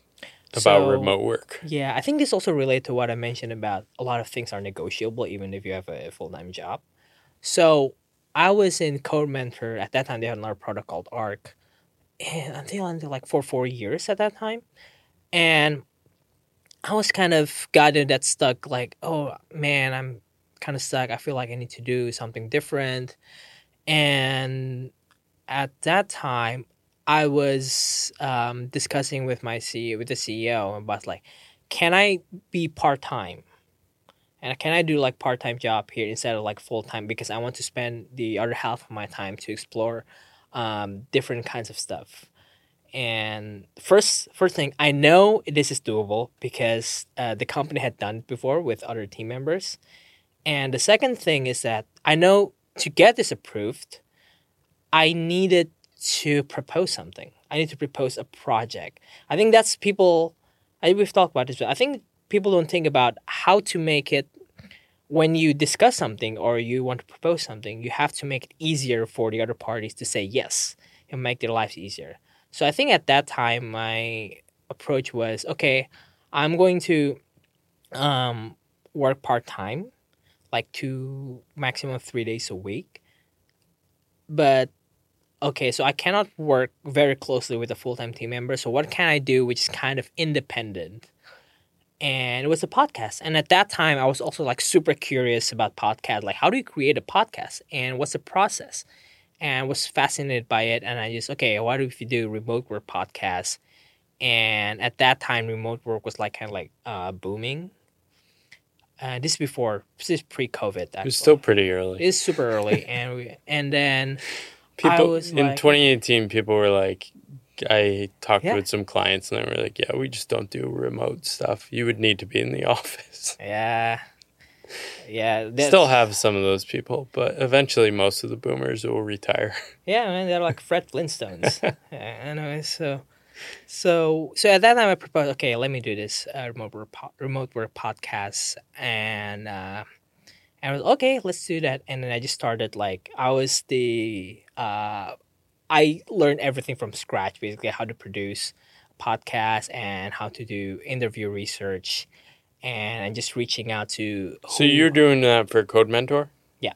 about So- remote work. Yeah, I think this also relates to what I mentioned about a lot of things are negotiable even if you have a full time job. So I was in Codementor at that time. They had another product called Arc, until until like for four years at that time, and I was kind of gotten that stuck. Like, oh man, I'm kind of stuck. I feel like I need to do something different, and at that time, I was um, discussing with my CEO, with the CEO, about like, can I be part time, and can I do like part time job here instead of like full time because I want to spend the other half of my time to explore um, different kinds of stuff. And first, first thing I know this is doable because uh, the company had done it before with other team members. And the second thing is that I know to get this approved, I needed to propose something. I need to propose a project. I think that's people. I we've talked about this, but I think people don't think about how to make it when you discuss something or you want to propose something. You have to make it easier for the other parties to say yes and make their lives easier. So I think at that time my approach was okay. I'm going to um, work part time, like two maximum three days a week. But okay, so I cannot work very closely with a full time team member. So what can I do which is kind of independent? And it was a podcast. And at that time I was also like super curious about podcast. Like how do you create a podcast and what's the process? And was fascinated by it and I just okay, what if you do remote work podcast? And at that time remote work was like kind of like uh, booming. Uh, this is before this is pre COVID. It was still pretty early. it's super early and we and then <laughs> People in like- 2018, people were like, I talked Yeah. with some clients and they were like, "Yeah, we just don't do remote stuff. You would need to be in the <laughs> office." Yeah. Yeah. Still have some of those people, but eventually, most of the boomers will retire. <laughs> Yeah, man, they're like Fred Flintstones. <laughs> anyway, so so so at that time I proposed, okay, let me do this uh, remote work po- remote work podcast, and uh, and I was okay, let's do that, and then I just started like I was the uh, I learned everything from scratch, basically how to produce podcasts and how to do interview research, and just reaching out to. So who- you're doing that for Codementor? Yeah.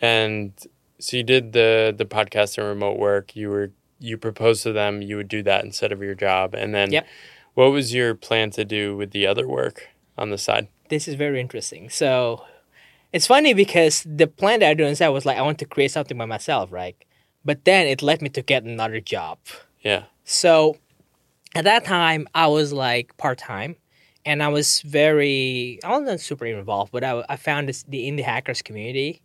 And so you did the the podcast and remote work. You were you proposed to them you would do that instead of your job, and then Yep. what was your plan to do with the other work on the side? this is very interesting. So it's funny because the plan that I do inside was like I want to create something by myself, right? But then it led me to get another job. Yeah. So at that time I was like part time, and I was very I wasn't super involved, but I, I found this the indie hackers community,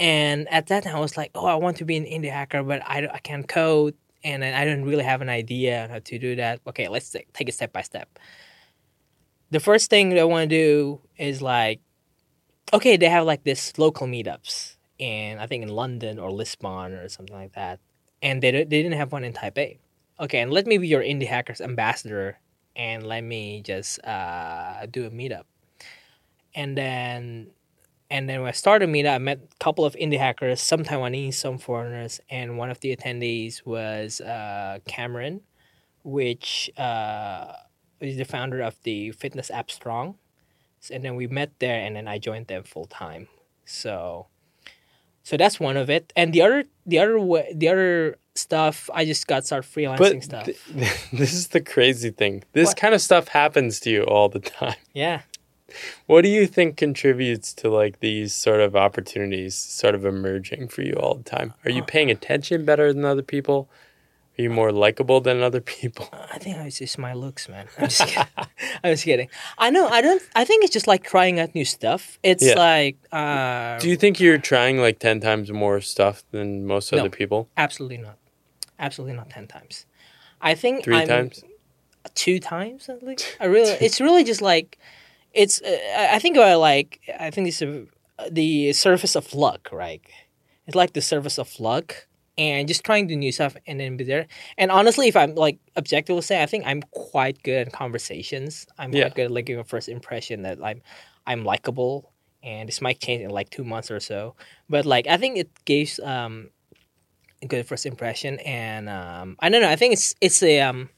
and at that time I was like, oh, I want to be an indie hacker, but I, I can't code, and I don't really have an idea how to do that. Okay, let's take, take it step by step. The first thing that I want to do is like, okay, they have like this local meetups, and I think in London or Lisbon or something like that, and they they didn't have one in Taipei. Okay, and let me be your indie hackers ambassador, and let me just uh, do a meetup, and then and then when I started meetup, I met a couple of indie hackers, some Taiwanese, some foreigners, and one of the attendees was uh, Cameron, which uh, is the founder of the fitness app Strong. And then we met there, and then I joined them full time. So, so that's one of it. And the other, the other, way, the other stuff, I just got started freelancing But stuff. th- <laughs> this is the crazy thing. This What? kind of stuff happens to you all the time. <laughs> yeah. What do you think contributes to like these sort of opportunities sort of emerging for you all the time? Are you oh. paying attention better than other people? Are you more likable than other people? I think it's just my looks, man. I'm just kidding. <laughs> I'm just kidding. I know. I don't. I think it's just like trying out new stuff. It's Yeah. like uh, Do you think you're trying like 10 times more stuff than most No. other people? absolutely not. Absolutely not ten times. I think 3 I'm- times? two times at least. I really. <laughs> It's really just like, it's. Uh, I think about like I think it's a, the surface of luck, right? It's like the surface of luck, and just trying to new stuff and then be there. And honestly, if I'm like objectively say, I think I'm quite good at conversations. I'm Yeah. quite good at like giving a first impression that I'm I'm likable, and this might change in like two months or so. But like I think it gives um a good first impression, and um I don't know. I think it's it's a um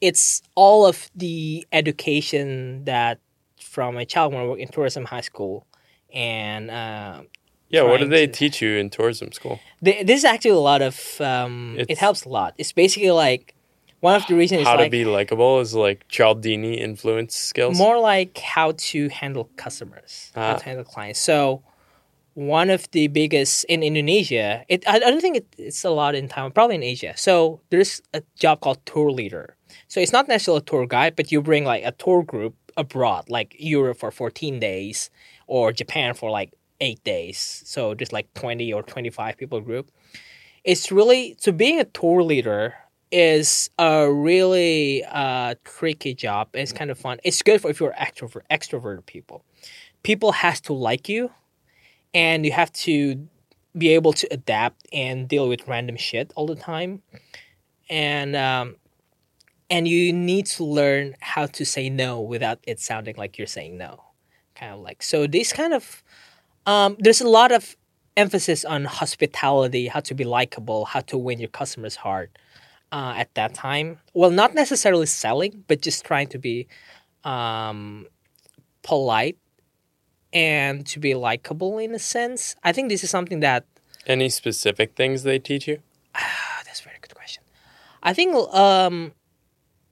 it's all of the education that from a child when I work in tourism high school, and uh, Yeah, what do they to- teach you in tourism school? th- this is actually a lot of. Um, it helps a lot. It's basically like one of the reasons is How like to be likable is like Cialdini influence skills. more like how to handle customers, how Ah. to handle clients. So one of the biggest in Indonesia, it I, I don't think it, it's a lot in Taiwan, probably in Asia. So there's a job called tour leader. So it's not necessarily a tour guide, but you bring like a tour group abroad, like Europe for 14 days or Japan for like eight days. So just like 20 or 25 people group. It's really so being a tour leader is a really uh, tricky job. It's kind of fun. It's good for if you're extrovert, extroverted people. People has to like you, and you have to be able to adapt and deal with random shit all the time, and um, and you need to learn how to say no without it sounding like you're saying no, kind of like so. These kind of um, there's a lot of emphasis on hospitality, how to be likable, how to win your customers' heart uh, at that time. Well, not necessarily selling, but just trying to be um, polite and to be likable in a sense. I think this is something that Any specific things they teach you? Ah, that's a very good question. I think um,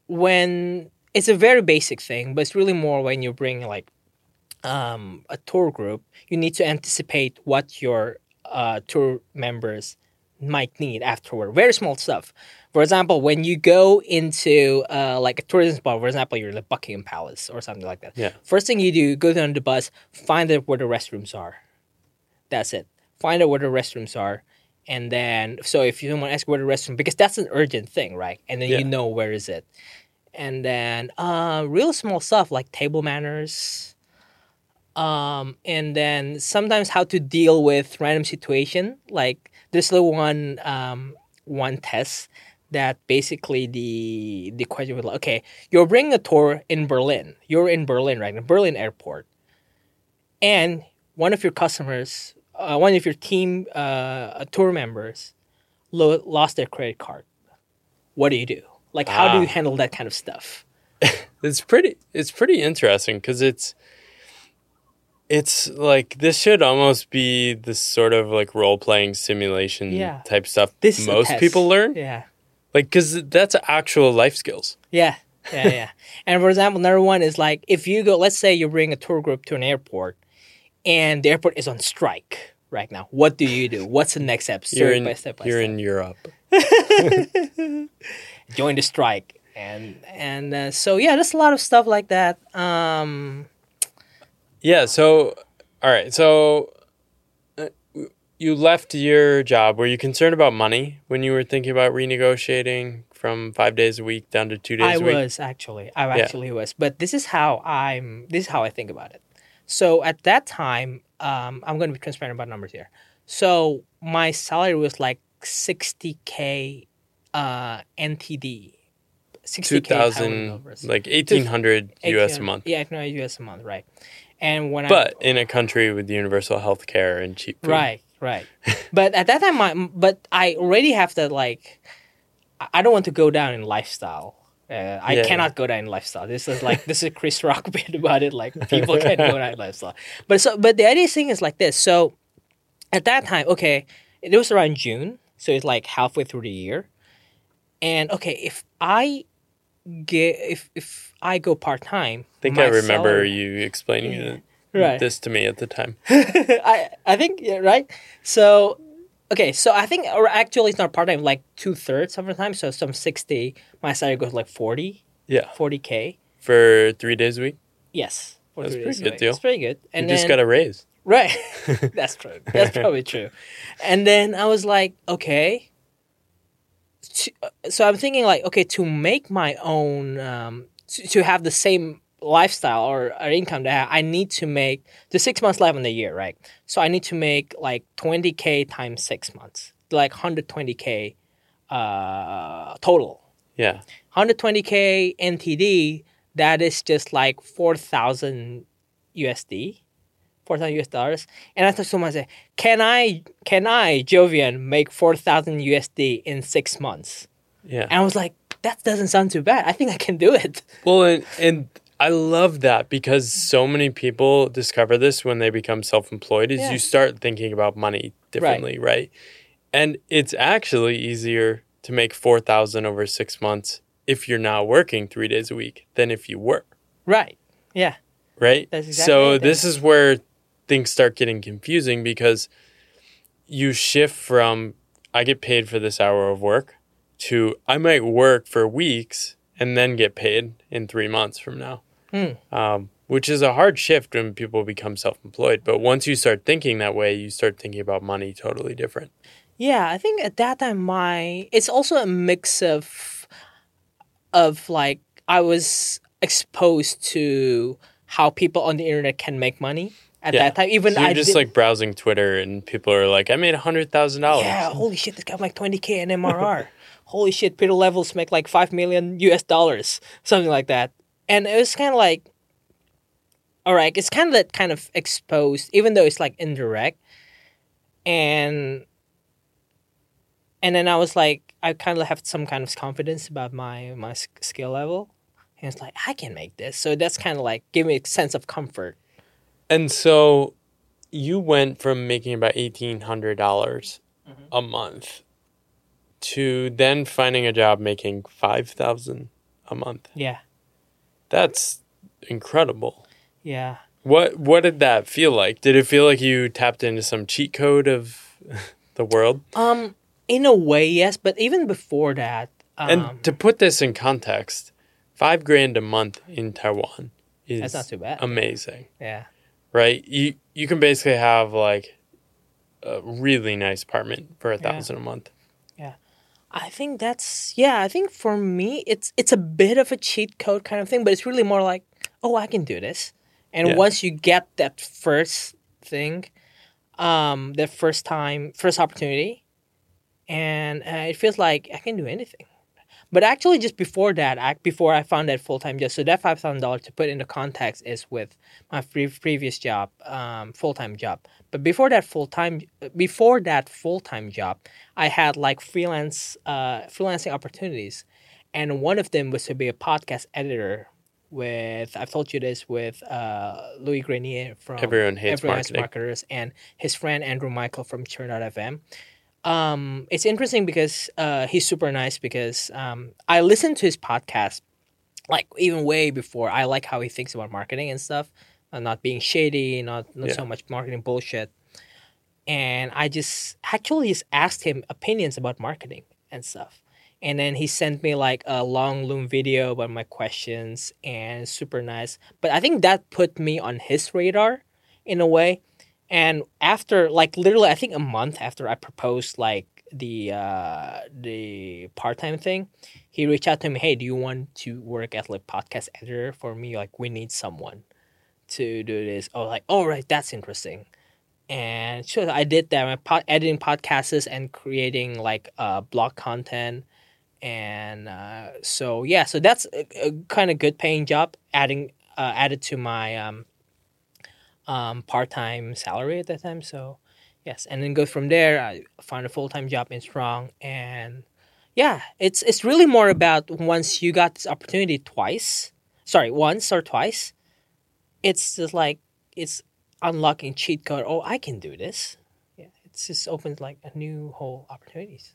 when it's a very basic thing, but it's really more when you bring like um, a tour group, you need to anticipate what your uh, tour members might need afterward. Very small stuff. For example, when you go into uh, like a tourism spot, for example, you're in the Buckingham Palace or something like that. Yeah. First thing you do, go down the bus, find out where the restrooms are. That's it. Find out where the restrooms are. And then, so if you don't want to ask where the restroom, because that's an urgent thing, right? And then Yeah. you know where is it. And then, uh, real small stuff like table manners. Um, and then sometimes how to deal with random situation. Like there's the one um, one test that basically the the question was like, okay, you're bringing a tour in Berlin. You're in Berlin, right? In Berlin airport, and one of your customers, uh, one of your team uh, tour members, lo- lost their credit card. What do you do? Like, how do Ah. you handle that kind of stuff? <laughs> It's pretty. It's pretty interesting because it's. It's like this should almost be this sort of like role playing simulation Yeah. type stuff This most people learn. Yeah. Like, because that's actual life skills. Yeah, yeah, yeah. <laughs> and for example, another one is like if you go, let's say you bring a tour group to an airport, and the airport is on strike right now. What do you do? What's the next step? You're Step in. by step by you're step. in Europe. <laughs> <laughs> Join the strike, and and uh, so yeah, there's a lot of stuff like that. Um, Yeah. So, all right. So, uh, you left your job. Were you concerned about money when you were thinking about renegotiating from five days a week down to two days I a week? I was actually, I Yeah. actually was, but this is how I'm. This is how I think about it. So at that time, um, I'm going to be transparent about numbers here. So my salary was like 60k uh, NTD, 60k Two Taiwan thousand, dollars. like eighteen hundred US a month. Yeah, no, US a month, right? And when But I in a country with universal health care and cheap food. right, right. <laughs> but at that time, I, but I already have to like, I- don't want to go down in lifestyle. Uh, I Yeah. cannot go down in lifestyle. This is like this is a Chris Rock <laughs> bit about it. Like <laughs> people can't go down in lifestyle. But so, but the idea thing is like this. So at that time, okay, it was around June, so it's like halfway through the year. And okay, if I get if if I go part time, I think I remember you explaining it- Right. this to me at the time. <laughs> I I think yeah, right. So okay, so I think or actually it's not part time, like two thirds of the time. So some sixty, my salary goes like 40 Yeah. forty k. For three days a week. Yes, That's pretty good deal. It's pretty good. And You just then, got a raise. right. <laughs> <laughs> That's true. That's probably true. And then I was like, okay. To- So I'm thinking like, okay, to make my own, um, to, to have the same lifestyle or, or income that I need to make the six months left in the year, right? So I need to make like 20k times six months, like 120k uh, total. Yeah. 120k NTD, that is just like 4,000 USD, 4,000 US dollars. And I thought to myself, can I, can I, Jovian, make 4,000 USD in six months? Yeah. And I was like, that doesn't sound too bad. I think I can do it. Well, and, and I love that because so many people discover this when they become self-employed is Yeah. you start thinking about money differently, right? And it's actually easier to make 4,000 over 6 months if you're not working 3 days a week than if you were, Right. Yeah. right? That's exactly so this is where things start getting confusing because you shift from I get paid for this hour of work to I might work for weeks and then get paid in 3 months from now Hmm. um, which is a hard shift when people become self-employed. But once you start thinking that way, you start thinking about money totally different. Yeah, I think at that time my it's also a mix of of like I was exposed to how people on the internet can make money at Yeah. that time. Even So you're I just did- like browsing Twitter, and people are like, "I made a hundred thousand dollars." Yeah, holy shit, this guy like 20k in MRR. <laughs> holy shit, Pieter Levels make like 5 million US dollars, something like that. And it was kind of like, all right, it's kind of that kind of exposed, even though it's like indirect. And and then I was like, I kind of have some kind of confidence about my my skill level. And it's like, I can make this. So that's kind of like give me a sense of comfort. And so you went from making about eighteen hundred dollars Mm-hmm. a month to then finding a job making five thousand a month. Yeah. That's incredible. Yeah. What what did that feel like? Did it feel like you tapped into some cheat code of <laughs> the world? Um, in a way, yes, but even before that, um, And to put this in context, five grand a month in Taiwan is That's not too bad. amazing, yeah, right? You you can basically have like a really nice apartment for a Yeah. thousand a month. Yeah. I think that's yeah. I think for me, it's it's a bit of a cheat code kind of thing, but it's really more like, oh, I can do this. And Yeah. once you get that first thing, um, that first time, first opportunity, and uh, it feels like I can do anything. But actually, just before that, I, before I found that full time job, so that five thousand dollars to put into context is with my pre- previous job, um, full time job. But before that full time, before that full time job, I had like freelance, uh, freelancing opportunities, and one of them was to be a podcast editor. With I've told you this with uh, Louis Grenier from Everyone Hates Everyone Hates. Marketers and his friend Andrew Michael from Churn.fm um, it's interesting because uh, he's super nice because um, I listened to his podcast like even way before. I like how he thinks about marketing and stuff, uh, not being shady, not not so much marketing bullshit. And I just actually just asked him opinions about marketing and stuff. And then he sent me like a long loom video about my questions and super nice. But I think that put me on his radar in a way. And after like literally I think a month after I proposed like the uh the part-time thing, he reached out to me, "Hey, do you want to work as like podcast editor for me? Like we need someone to do this." Oh, like, "All right, that's interesting." And so I did that. I'm pod- editing podcasts and creating like uh blog content and uh, so yeah, so that's a, a kind of good paying job. Adding uh, added to my um, um, part time salary at that time. So yes, and then go from there. I found a full time job in Strong, and yeah, it's it's really more about once you got this opportunity twice. Sorry, once or twice. It's just like it's unlocking cheat code. Oh, I can do this. Yeah, it's just opens like a new whole opportunities.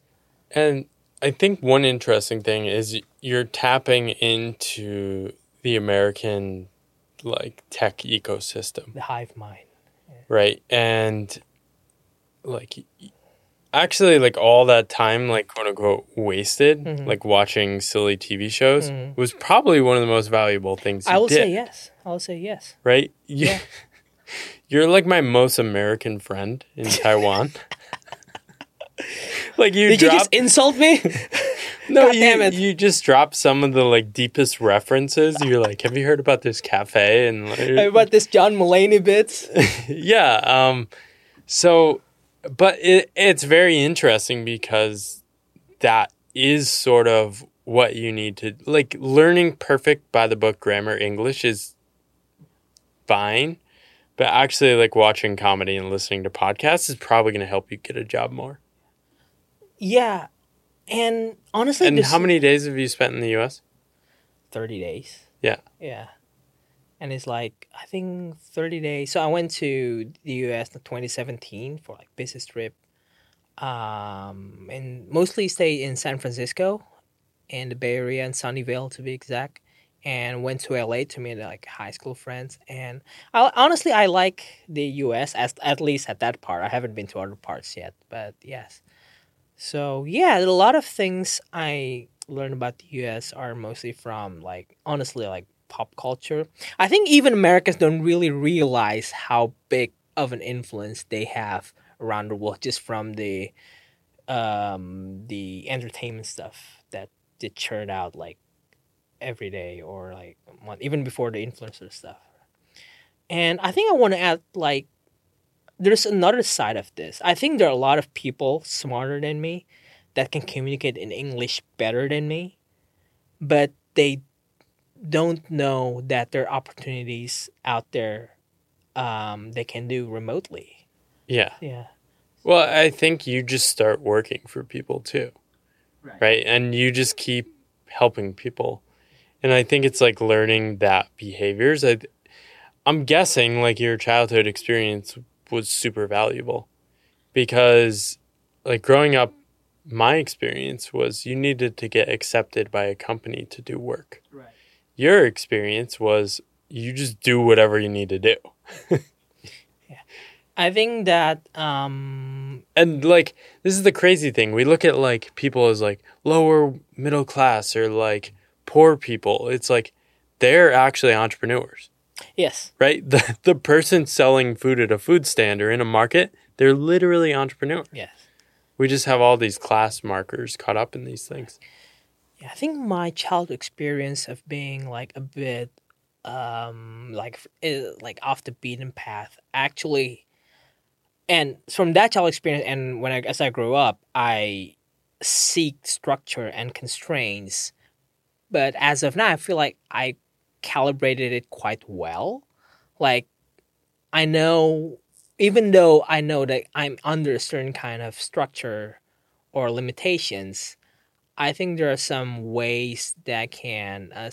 And I think one interesting thing is you're tapping into the American like tech ecosystem. The hive mind. right and like actually like all that time like quote unquote wasted Mhm. like watching silly tv shows Mhm. was probably one of the most valuable things you I will did say yes. I will say yes. right You- Yeah. <laughs> you're like my most american friend in <laughs> taiwan <laughs> like you Did you just insult me? No God you, you just drop some of the like deepest references you're like have you heard about this cafe and like, about this John Mulaney bits? <laughs> yeah. Um, so, but it, it's very interesting because that is sort of what you need to like learning perfect by the book grammar English is fine, but actually like watching comedy and listening to podcasts is probably going to help you get a job more. Yeah, and honestly, And this- how many days have you spent in the U.S.? 30 days. Yeah. Yeah. And it's like I think 30 days. So I went to the US in 2017 for like business trip. Um and mostly stayed in San Francisco and the Bay Area and Sunnyvale to be exact. And went to LA to meet like high school friends. And I, honestly, I like the US as at least at that part. I haven't been to other parts yet, but yes. So yeah, a lot of things I learned about the US are mostly from like honestly like pop culture. I think even Americans don't really realize how big of an influence they have around the world just from the um the entertainment stuff that they churn out like every day or like even before the influencer stuff. And I think I want to add like there's another side of this. I think there are a lot of people smarter than me that can communicate in English better than me, but they don't know that there are opportunities out there um, they can do remotely. Yeah. Yeah. Well, I think you just start working for people too, Right. right? And you just keep helping people. And I think it's like learning that behaviors. I, I'm guessing like your childhood experience was super valuable because like growing up, my experience was you needed to get accepted by a company to do work. Right. Your experience was you just do whatever you need to do. yeah. I think that um, and like this is the crazy thing we look at like people as like lower middle class or like poor people it's like they're actually entrepreneurs yes, right? The, the person selling food at a food stand or in a market they're literally entrepreneurs yes. we just have all these class markers caught up in these things. Yeah, I think my childhood experience of being like a bit um like eh, like off the beaten path actually and from that child experience and when I as I grew up I seek structure and constraints. But as of now I feel like I calibrated it quite well like I know even though I know that I'm under a certain kind of structure or limitations I think there are some ways that can uh,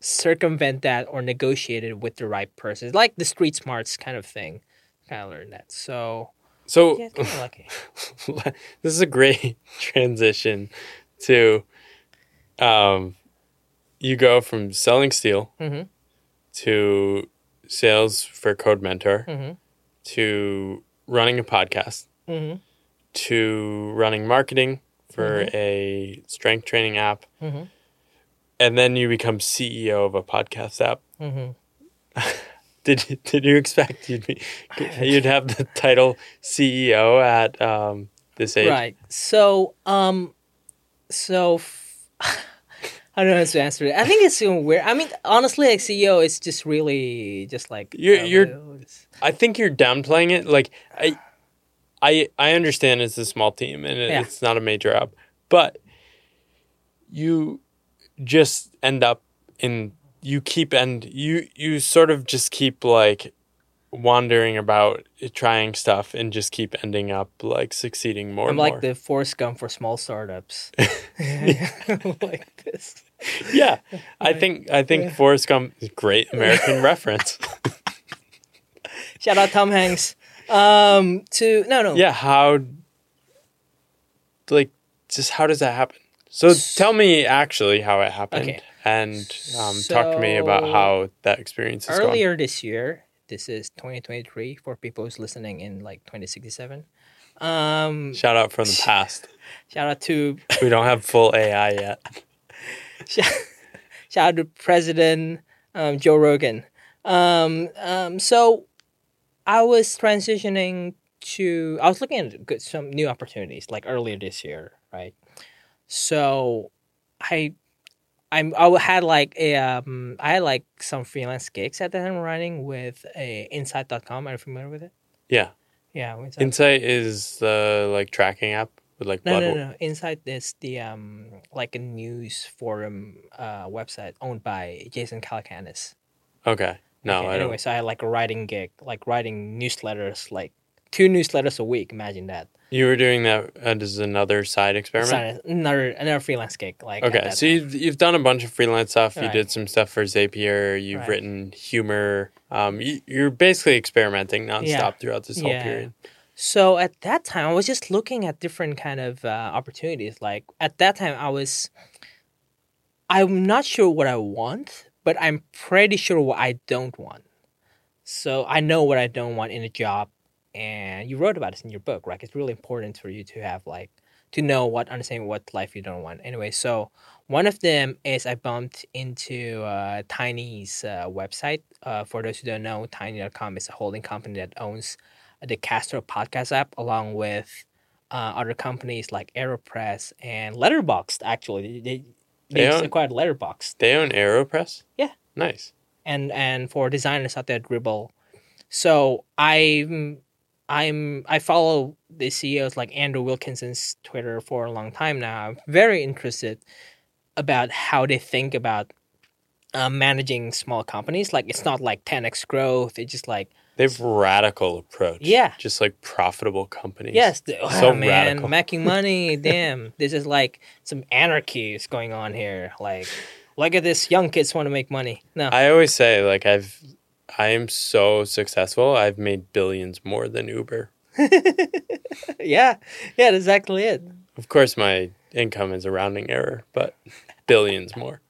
circumvent that or negotiate it with the right person, like the street smarts kind of thing. Kind of learned that. So so yeah, kind of lucky. <laughs> this is a great <laughs> transition to um you go from selling steel Mhm. to sales for Codementor Mhm. to running a podcast Mhm. to running marketing for a strength training app Mhm. and then you become ceo of a podcast app Mhm. <laughs> did you, did you expect you'd be you'd have the title ceo at um this age Right. So um, so f- I don't know how to answer it. I think it's even weird. I mean, honestly, like CEO is just really just like You're- uh, you're- I think you're downplaying it. Like I, I, I understand it's a small team and it, Yeah. it's not a major app, but you just end up in you keep and you you sort of just keep like wandering about trying stuff and just keep ending up like succeeding more I'm like more. the Forrest Gump for small startups. <laughs> <laughs> like this. <laughs> yeah, I think I think Forrest Gump is a great American <laughs> reference. Shout out Tom Hanks. Um, to no, no. yeah, how like just how does that happen? So tell me actually how it happened Okay. and um, talk to me about how that experience is. Earlier this year, this is 2023 for people who's listening in like 2067. Um, Shout out from the past. shout out to We don't have full AI yet. <laughs> shout out to President um, Joe Rogan. Um, um, so I was transitioning to. I was looking at good, some new opportunities like earlier this year, right? So I. I'm, I had like a um I had like some freelance gigs at the time running with a inside.com. Are you familiar with it? Yeah. Yeah, Insight. Insight is the like tracking app with like No, no, no. Inside is the um like a news forum uh website owned by Jason Calacanis. Okay. No, Okay, anyway, so I had like a writing gig, like writing newsletters like two newsletters a week. Imagine that. You were doing that as another side experiment. Sorry, another another freelance gig. Like Okay, so time. you've you've done a bunch of freelance stuff. You did some stuff for Zapier. You've Right. written humor. Um, you, you're basically experimenting nonstop Yeah. throughout this whole Yeah. period. So at that time, I was just looking at different kind of uh, opportunities. Like at that time, I was, I'm not sure what I want, but I'm pretty sure what I don't want. So I know what I don't want in a job, and you wrote about this in your book, right? It's really important for you to have like to know what understand what life you don't want. Anyway, so one of them is I bumped into uh, Tiny's uh, website. Uh, for those who don't know, Tiny.com is a holding company that owns the Castro podcast app, along with uh, other companies like Aeropress and Letterboxd. Actually, they they, They own- acquired Letterboxd, They own Aeropress. Yeah. nice. and and for designers out there, Dribbble. So I'm I'm I follow the CEOs like Andrew Wilkinson's Twitter for a long time now. I'm very interested about how they think about uh, managing small companies. Like it's not like 10x growth. It's just like They have radical approach. Yeah. just like profitable companies. Yes, the, oh, So man, radical. <laughs> making money. damn, this is like some anarchy is going on here. Like, look at this, young kids want to make money. No, I always say like I've I am so successful. I've made billions more than Uber. <laughs> yeah, yeah, that's exactly it. Of course, my income is a rounding error, but billions more.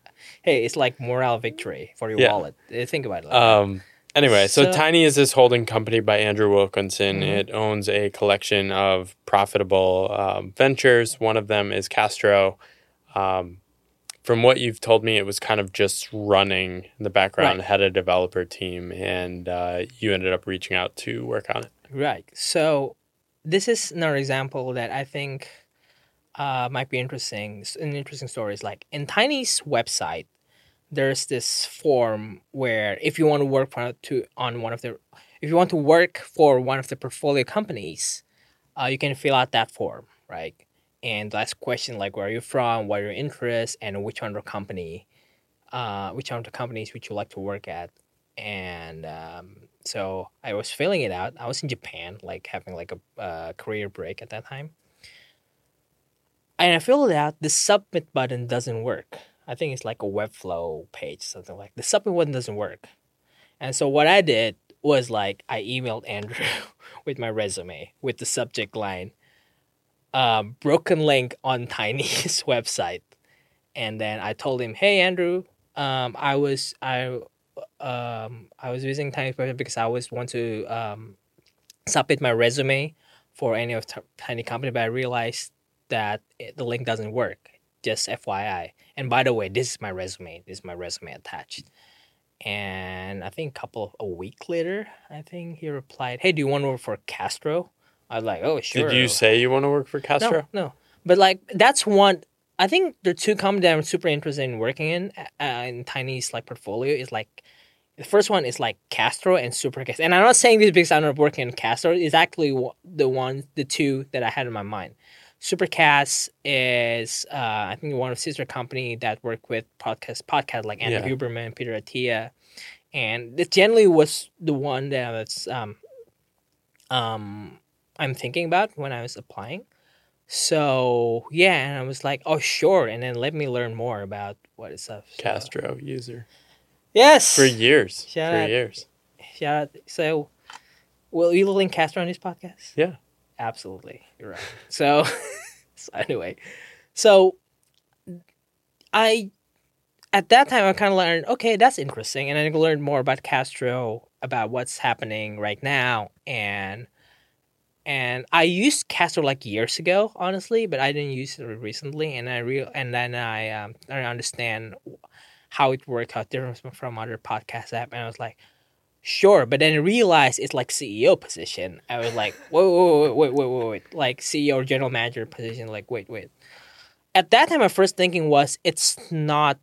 Hey, it's like moral victory for your Yeah. wallet. Think about it. Like Um, anyway, so, So- Tiny is this holding company by Andrew Wilkinson. Mhm. It owns a collection of profitable um, ventures. One of them is Castro. Um, from what you've told me, it was kind of just running in the background, Right. had a developer team, and uh, you ended up reaching out to work on it. Right. So this is another example that I think uh, might be interesting. An interesting story is like in Tiny's website, there's this form where if you want to work for, to on one of the, if you want to work for one of the portfolio companies, uh, you can fill out that form, right? And last question like where are you from, what are your interests, and which one of the company, uh, which one of the companies would you like to work at, and um, so I was filling it out. I was in Japan, like having like a career break at that time. And I filled it out. The submit button doesn't work. I think it's like a Webflow page, something like the submit one doesn't work. And so what I did was like I emailed Andrew <laughs> with my resume with the subject line, um, broken link on <laughs> Tiny's website, and then I told him, "Hey Andrew, um, I was I um, I was using Tiny's website because I always want to um, submit my resume for any of t- Tiny company, but I realized that it, the link doesn't work. Just FYI. And by the way, this is my resume. This is my resume attached. And I think a couple of a week later, I think he replied, "Hey, do you want to work for Castro?" I was like, "Oh, sure." Did you say you want to work for Castro? No, no. But like that's one. I think the two companies that I'm super interested in working in uh, in Tiny's like portfolio is like the first one is like Castro and Supercast. And I'm not saying this because I'm not working in Castro. It's actually the one, the two that I had in my mind. Supercast is uh, I think one of sister company that work with podcast podcast like Andrew Yeah. Huberman, Peter Attia, and this generally was the one that was um um I'm thinking about when I was applying. So yeah, and I was like, oh sure, and then let me learn more about what is up. So- Castro user Yes. for years. Shout for out. years. Shout out. So, will you link Castro on this podcast? Yeah. Absolutely. You're right. So, <laughs> so anyway, so I at that time I kind of learned, okay, that's interesting, and I learned more about Castro, about what's happening right now, and and I used Castro like years ago, honestly, but I didn't use it recently, and I real and then I um I understand how it worked, how different from other podcast app, and I was like, sure, but then I realized it's like CEO position. I was like, whoa, wait, wait, wait, wait, wait, wait, like CEO or general manager position. Like, wait, wait. At that time, my first thinking was it's not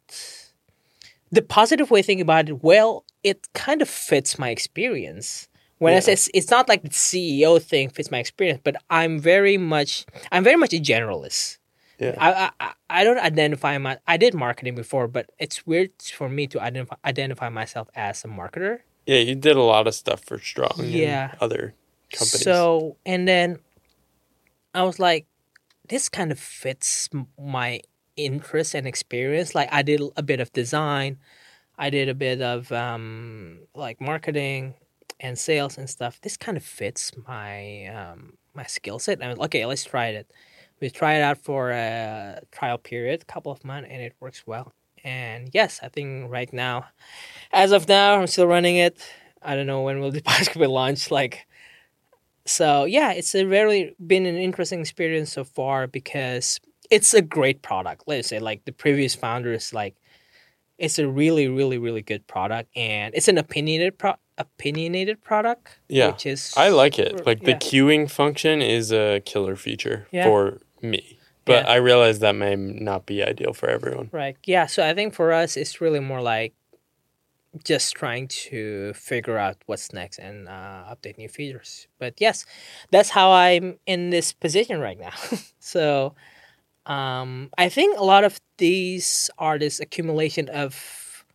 the positive way thinking about it. Well, it kind of fits my experience. When I say it's, it's not like the CEO thing fits my experience, but I'm very much I'm very much a generalist. Yeah. I, I I don't identify my I did marketing before, but it's weird for me to identify identify myself as a marketer. Yeah, you did a lot of stuff for Strong. Yeah. And other companies. So, and then I was like, this kind of fits my interest and experience. Like, I did a bit of design, I did a bit of um, like marketing and sales and stuff. This kind of fits my um, my skill set. And I was okay, let's try it. We tried it out for a trial period, a couple of months, and it works well. And yes, I think right now, as of now, I'm still running it. I don't know when will the <laughs> podcast be launched. Like, so yeah, it's a really been an interesting experience so far because it's a great product. Let's say like the previous founders, like it's a really, really, really good product, and it's an opinionated pro- opinionated product. Yeah. which is I like it. Like the queuing function is a killer feature Yeah. for me. But Yeah. I realize that may not be ideal for everyone. Right. Yeah. So I think for us, it's really more like just trying to figure out what's next and uh, update new features. But yes, that's how I'm in this position right now. <laughs> so um, I think a lot of these are this accumulation of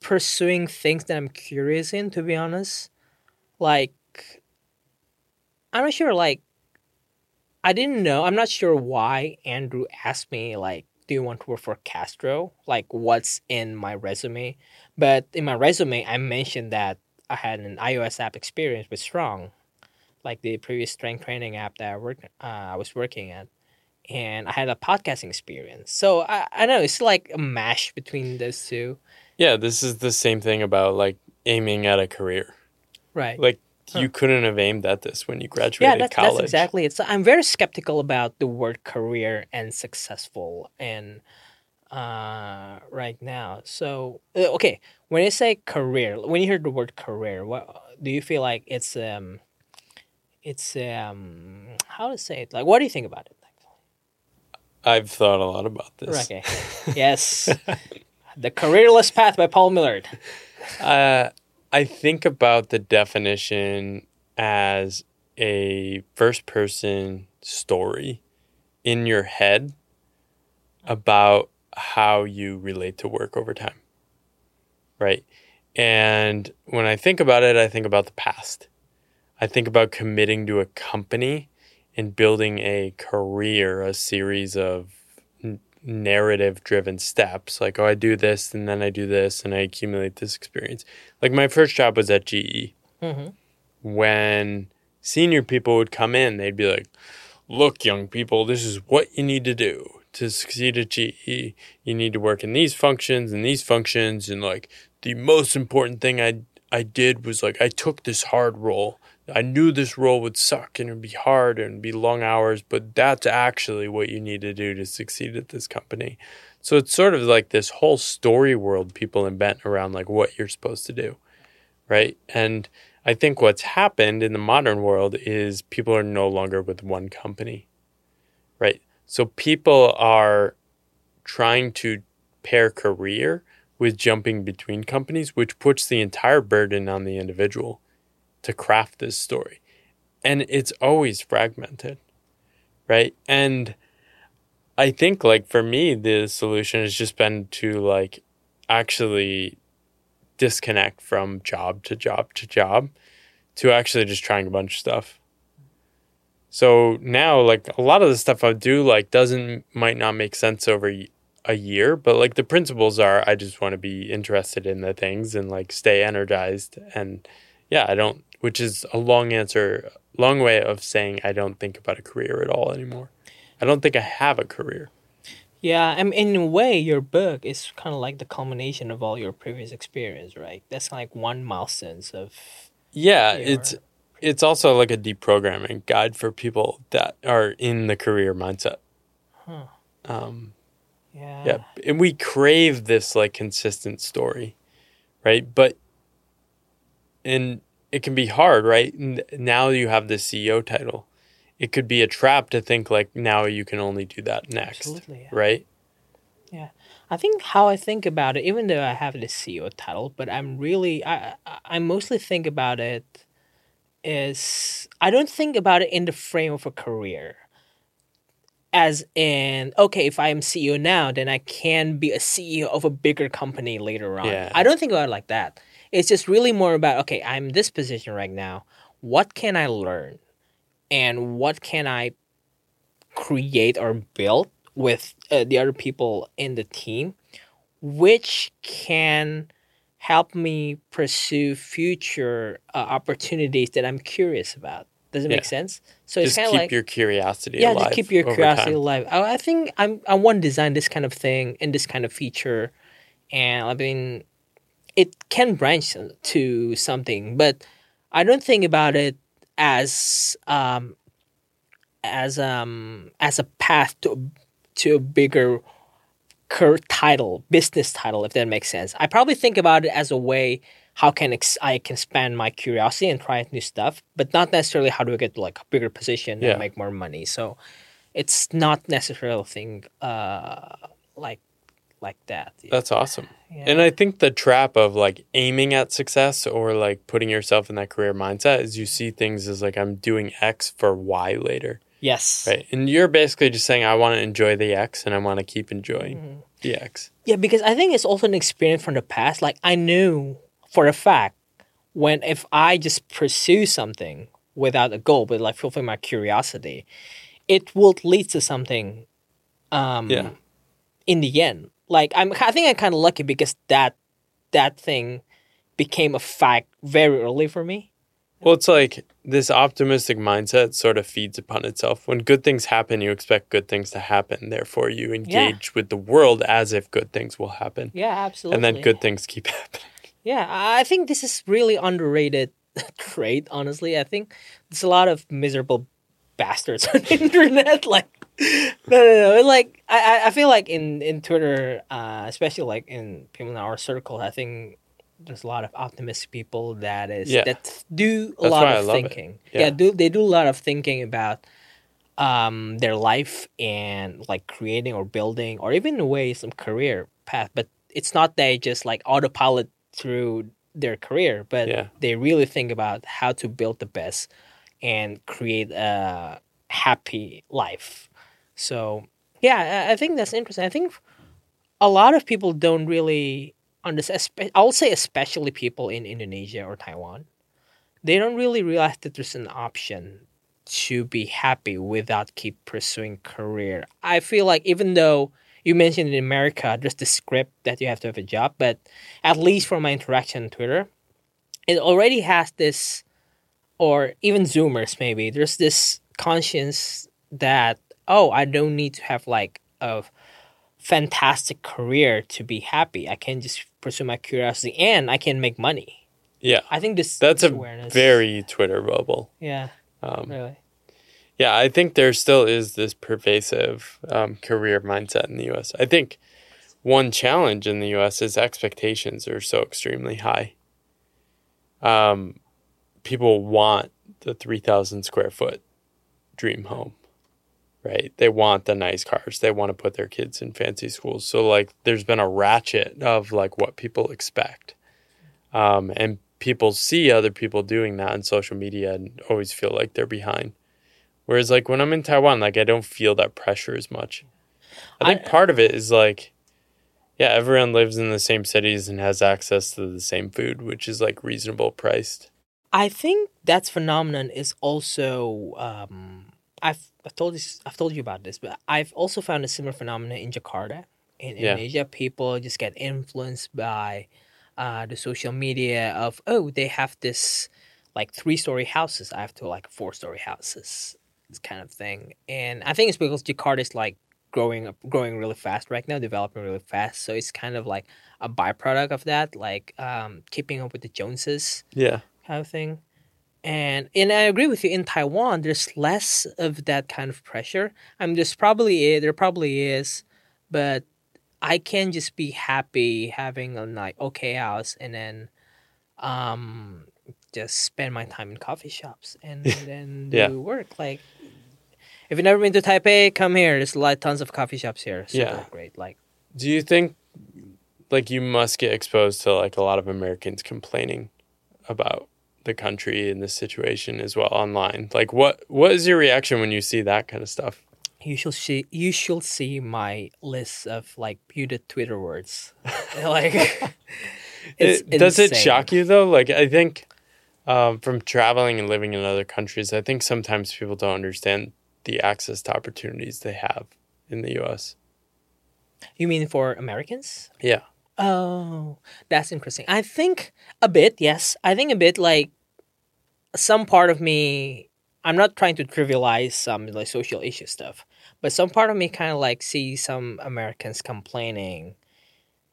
pursuing things that I'm curious in, to be honest. Like, I'm not sure, like, I didn't know. I'm not sure why Andrew asked me like, "Do you want to work for Castro?" Like, what's in my resume? But in my resume, I mentioned that I had an iOS app experience with Strong, like the previous strength training app that I worked, uh, I was working at, and I had a podcasting experience. So I, I know it's like a mash between those two, Yeah, this is the same thing about like aiming at a career. right? Like. You couldn't have aimed at this when you yeah, graduated that's, college. that's exactly it. So I'm very skeptical about the word career and successful and uh, right now. So uh, okay, when you say career, when you hear the word career, what do you feel like it's um, it's um, how to say it? Like, what do you think about it? I've thought a lot about this. Okay, <laughs> yes, the careerless path by Paul Millerd. Uh, I think about the definition as a first person story in your head about how you relate to work over time. Right. And when I think about it, I think about the past. I think about committing to a company and building a career, a series of narrative driven steps like oh i do this and then i do this and i accumulate this experience. Like my first job was at ge Mm-hmm. when senior people would come in they'd be like look young people this is what you need to do to succeed at ge you need to work in these functions and these functions and like the most important thing i i did was like i took this hard role I knew this role would suck and it'd be hard and be long hours, but that's actually what you need to do to succeed at this company. So it's sort of like this whole story world people invent around like what you're supposed to do. Right. And I think what's happened in the modern world is people are no longer with one company. Right. So people are trying to pair career with jumping between companies, which puts the entire burden on the individual to craft this story. And it's always fragmented, right? And I think, like, for me, the solution has just been to, like, actually disconnect from job to job to job to actually just trying a bunch of stuff. So now, like, a lot of the stuff I do, like, doesn't, might not make sense over a year, but, like, the principles are I just want to be interested in the things and, like, stay energized. And, yeah, I don't, which is a long answer, long way of saying I don't think about a career at all anymore. I don't think I have a career. Yeah, I mean, in a way, your book is kind of like the culmination of all your previous experience, right? That's like one milestone of Yeah, your- it's it's also like a deprogramming guide for people that are in the career mindset. Huh. Um, yeah. yeah, and we crave this like consistent story, right? But and it can be hard, right? Now you have the CEO title. It could be a trap to think like now you can only do that next, yeah. right? I think how I think about it, even though I have the CEO title, but I'm really I I- I mostly think about it is I don't think about it in the frame of a career. As in, okay, if I am CEO now, then I can be a CEO of a bigger company later on. Yeah. I don't think about it like that. It's just really more about okay, I'm this position right now. what can I learn and what can I create or build with uh, the other people in the team, which can help me pursue future uh, opportunities that I'm curious about. Does it Yeah. make sense? So Just it's kind keep of like your curiosity yeah, alive. just keep your curiosity time. alive. I, I think I'm I want to design this kind of thing and this kind of feature, and I mean, it can branch to something, but I don't think about it as um as um as a path to to a bigger cur title, business title, if that makes sense. I probably think about it as a way how can ex- I can expand my curiosity and try new stuff, but not necessarily how do I get like a bigger position Yeah. and make more money. So it's not necessarily a thing uh, like like that. That's awesome. Yeah. And I think the trap of like aiming at success or like putting yourself in that career mindset is you see things as like I'm doing X for Y later. yes. Right. And you're basically just saying I want to enjoy the X and I want to keep enjoying Mm-hmm. the X. Yeah, because I think it's also an experience from the past. Like I knew for a fact when if I just pursue something without a goal, but like fulfill my curiosity, it will lead to something. Um, Yeah. In the end, like I'm, I think I'm kind of lucky because that that thing became a fact very early for me. Well, it's like this optimistic mindset sort of feeds upon itself. When good things happen, you expect good things to happen. Therefore, you engage with the world as if good things will happen. Yeah, absolutely. And then good things keep <laughs> happening. Yeah, I I think this is really underrated <laughs> trait. Honestly, I think there's a lot of miserable bastards <laughs> on the internet. Like, no, no, no. Like, I, I- feel like in in Twitter, uh, especially like in people in our circle, I think there's a lot of optimistic people that is Yeah. that do a That's lot of thinking. Yeah. Yeah. do they do a lot of thinking about um their life and like creating or building or even in a way some career path but it's not they just like autopilot through their career but Yeah. they really think about how to build the best and create a happy life so yeah i, think that's interesting i think a lot of people don't really understand I'll say especially people in indonesia or taiwan they don't really realize that there's an option to be happy without keep pursuing career. I feel like even though you mentioned in America there's the script that you have to have a job, but at least from my interaction on Twitter, it already has this or even Zoomers maybe, there's this conscience that oh, I don't need to have like a fantastic career to be happy. I can just pursue my curiosity and I can make money. Yeah. I think this That's this a awareness. very Twitter bubble. yeah, Um, really. Yeah, I think there still is this pervasive um, career mindset in the U.S. I think one challenge in the U.S. is expectations are so extremely high. Um, people want the three thousand square foot dream home, right? They want the nice cars. They want to put their kids in fancy schools. So like, there's been a ratchet of like what people expect, um, and people see other people doing that on social media and always feel like they're behind. Whereas like when I'm in Taiwan, like I don't feel that pressure as much. I think I- part of it is like, yeah, everyone lives in the same cities and has access to the same food, which is like reasonable priced. I think that phenomenon is also um, I've I've told this I've told you about this, but I've also found a similar phenomenon in Jakarta, in Yeah. Indonesia. People just get influenced by uh, the social media of oh they have this like three story houses. I have to like four story houses, this kind of thing. And I think it's because Jakarta is like growing up, growing really fast right now, developing really fast. So it's kind of like a byproduct of that, like um, keeping up with the Joneses Yeah. kind of thing. And and I agree with you. In Taiwan, there's less of that kind of pressure. I mean, there's probably there probably is, but I can just be happy having a like okay house and then, um, just spend my time in coffee shops and <laughs> then do Yeah. work. Like, if you've never been to Taipei, come here. There's a lot, tons of coffee shops here. Super Yeah. great. Like, Do you think like you must get exposed to like a lot of Americans complaining about the country and the situation as well online? Like what what is your reaction when you see that kind of stuff? You should see. You should see my list of like muted Twitter words. <laughs> like, <laughs> it's It- does it shock you though? Like I think um, from traveling and living in other countries, I think sometimes people don't understand the access to opportunities they have in the U.S. You mean for Americans? Yeah, Oh, that's interesting. I think a bit, yes. I think a bit like some part of me. I'm not trying to trivialize some like social issue stuff, but some part of me kind of like see some Americans complaining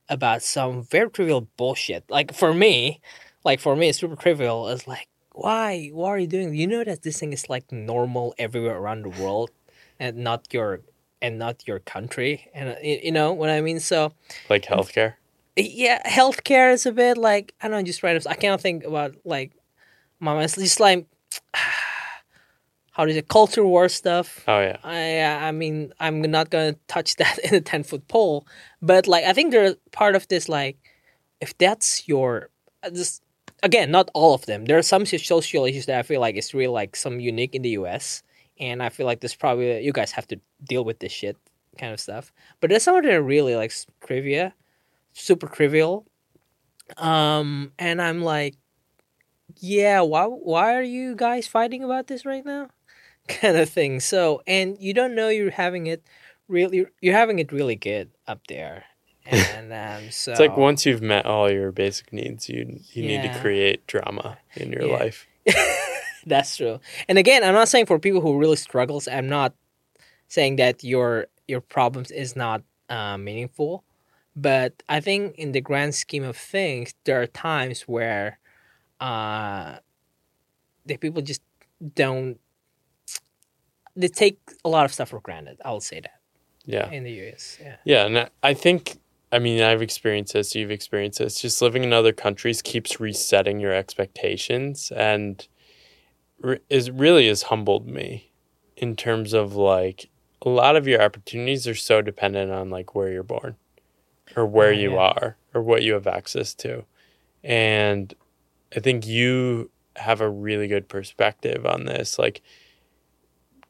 about some very trivial bullshit. Like for me, like for me, it's super trivial. It's like, why? What are you doing? You know that this thing is like normal everywhere around the world, and not your and not your country. And uh, you know what I mean. So like healthcare. yeah, healthcare is a bit like I don't know, just random. I cannot think about like, mama. It's just like <sighs> how do you say culture war stuff. Oh yeah, I I mean I'm not gonna touch <laughs> that in a ten foot pole, but like I think there's part of this like if that's your uh, this again not all of them. There are some social issues that I feel like it's really like some unique in the U.S. and I feel like this probably you guys have to deal with this shit kind of stuff. But there's some of that are really like trivia, super trivial, um, and I'm like, yeah, why why are you guys fighting about this right now? <laughs> kind of thing. So, and you don't know you're having it really, you're having it really good up there. <laughs> And um, so it's like once you've met all your basic needs, you you need to create drama in your Yeah. life. <laughs> that's true. And again, I'm not saying for people who really struggles, I'm not saying that your your problems is not uh, meaningful. But I think in the grand scheme of things, there are times where uh, the people just don't. They take a lot of stuff for granted. I will say that Yeah. in the US. Yeah. Yeah, and I- I think I mean I've experienced this, you've experienced this. Just living in other countries keeps resetting your expectations and re- is really has humbled me in terms of like a lot of your opportunities are so dependent on like where you're born or where Oh, you yeah. are or what you have access to. And I think you have a really good perspective on this. Like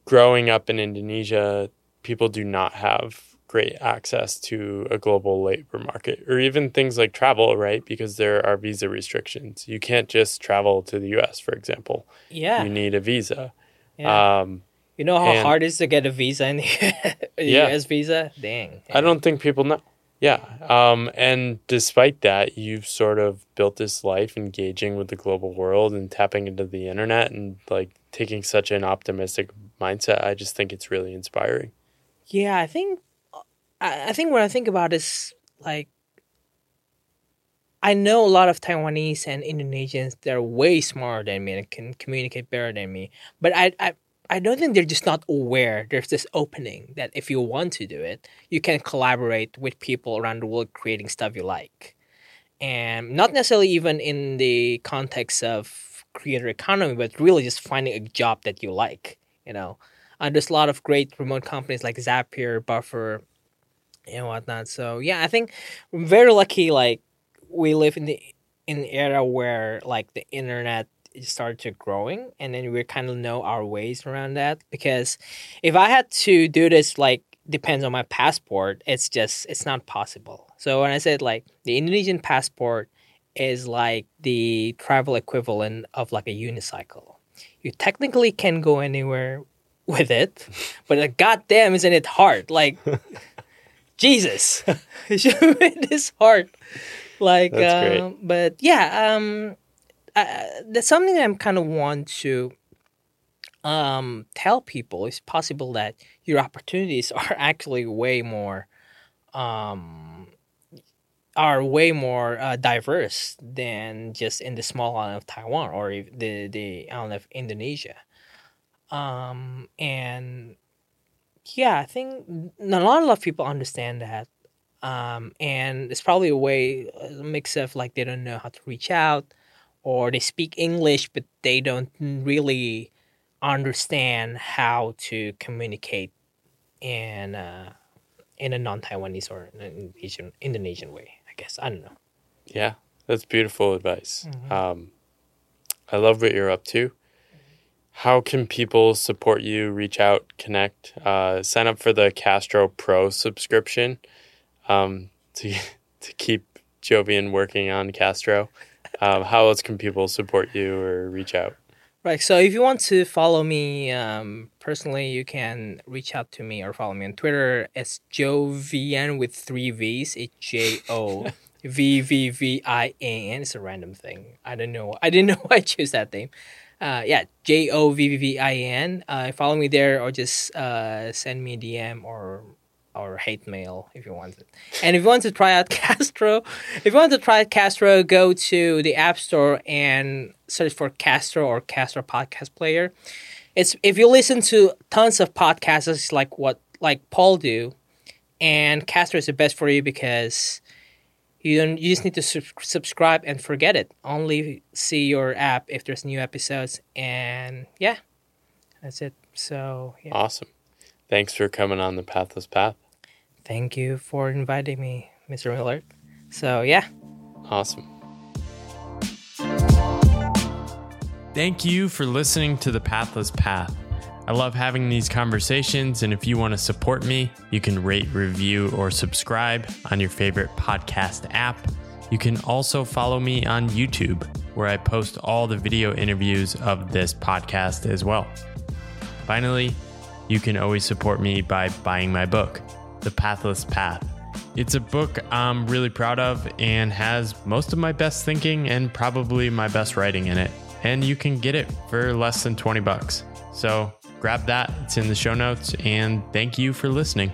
growing up in Indonesia, people do not have great access to a global labor market or even things like travel, right? Because there are visa restrictions. You can't just travel to the US, for example. Yeah. You need a visa. yeah. Um, you know how and- hard it is to get a visa in the <laughs> Yeah. US visa? Dang. I don't think people know. Yeah. Um, and despite that, you've sort of built this life engaging with the global world and tapping into the internet and like taking such an optimistic mindset. I just think it's really inspiring. Yeah, I think I, I think what I think about is like I know a lot of Taiwanese and Indonesians they're way smarter than me and can communicate better than me. But I I I don't think they're just not aware there's this opening that if you want to do it, you can collaborate with people around the world creating stuff you like. And not necessarily even in the context of creator economy, but really just finding a job that you like, you know. Uh, there's a lot of great remote companies like Zapier, Buffer, and whatnot. So yeah, I think very lucky. Like we live in the in the era where like the internet started to growing, and then we kind of know our ways around that. Because if I had to do this, like depends on my passport, it's just it's not possible. So when I said like the Indonesian passport is like the travel equivalent of like a unicycle. You technically can go anywhere <laughs> with it, but uh, goddamn, isn't it hard? Like, <laughs> Jesus, <laughs> it should been this hard. Like, um, but yeah, um, uh, that's something that I'm kind of want to um tell people. It's possible that your opportunities <laughs> are actually way more um are way more uh, diverse than just in the small island of Taiwan or the the island of Indonesia. Um, and yeah, I think a lot of people understand that. Um, and it's probably a way a mix of like they don't know how to reach out, or they speak English but they don't really understand how to communicate in uh, in a non-Taiwanese or Indonesian Indonesian way. I guess I don't know. Yeah, that's beautiful advice. Mm-hmm. Um, I love what you're up to. How can people support you, reach out, connect, uh, sign up for the Castro Pro subscription um, to <laughs> to keep Jovian working on Castro? Um, how else can people support you or reach out? Right. So if you want to follow me um, personally, you can reach out to me or follow me on Twitter. It's Jovian with three V's. It's J O V V V I N. It's a random thing. I don't know. I didn't <laughs> know I chose that name. Uh, yeah, J O V V V I N. Uh, follow me there or just uh, send me a DM or or hate mail if you want it. And if you want to try out <laughs> Castro, if you want to try Castro, go to the App Store and search for Castro or Castro Podcast Player. It's if you listen to tons of podcasts, it's like what like Paul do, and Castro is the best for you because you don't you just need to sub- subscribe and forget it. Only see your app if there's new episodes, and yeah, that's it. So yeah. Awesome. Thanks for coming on the Pathless Path. Thank you for inviting me, Mr. Miller. So yeah. Awesome. Thank you for listening to The Pathless Path. I love having these conversations, and if you want to support me, you can rate, review, or subscribe on your favorite podcast app. You can also follow me on YouTube, where I post all the video interviews of this podcast as well. Finally, you can always support me by buying my book, The Pathless Path. It's a book I'm really proud of and has most of my best thinking and probably my best writing in it. And you can get it for less than 20 bucks. So grab that, it's in the show notes, and thank you for listening.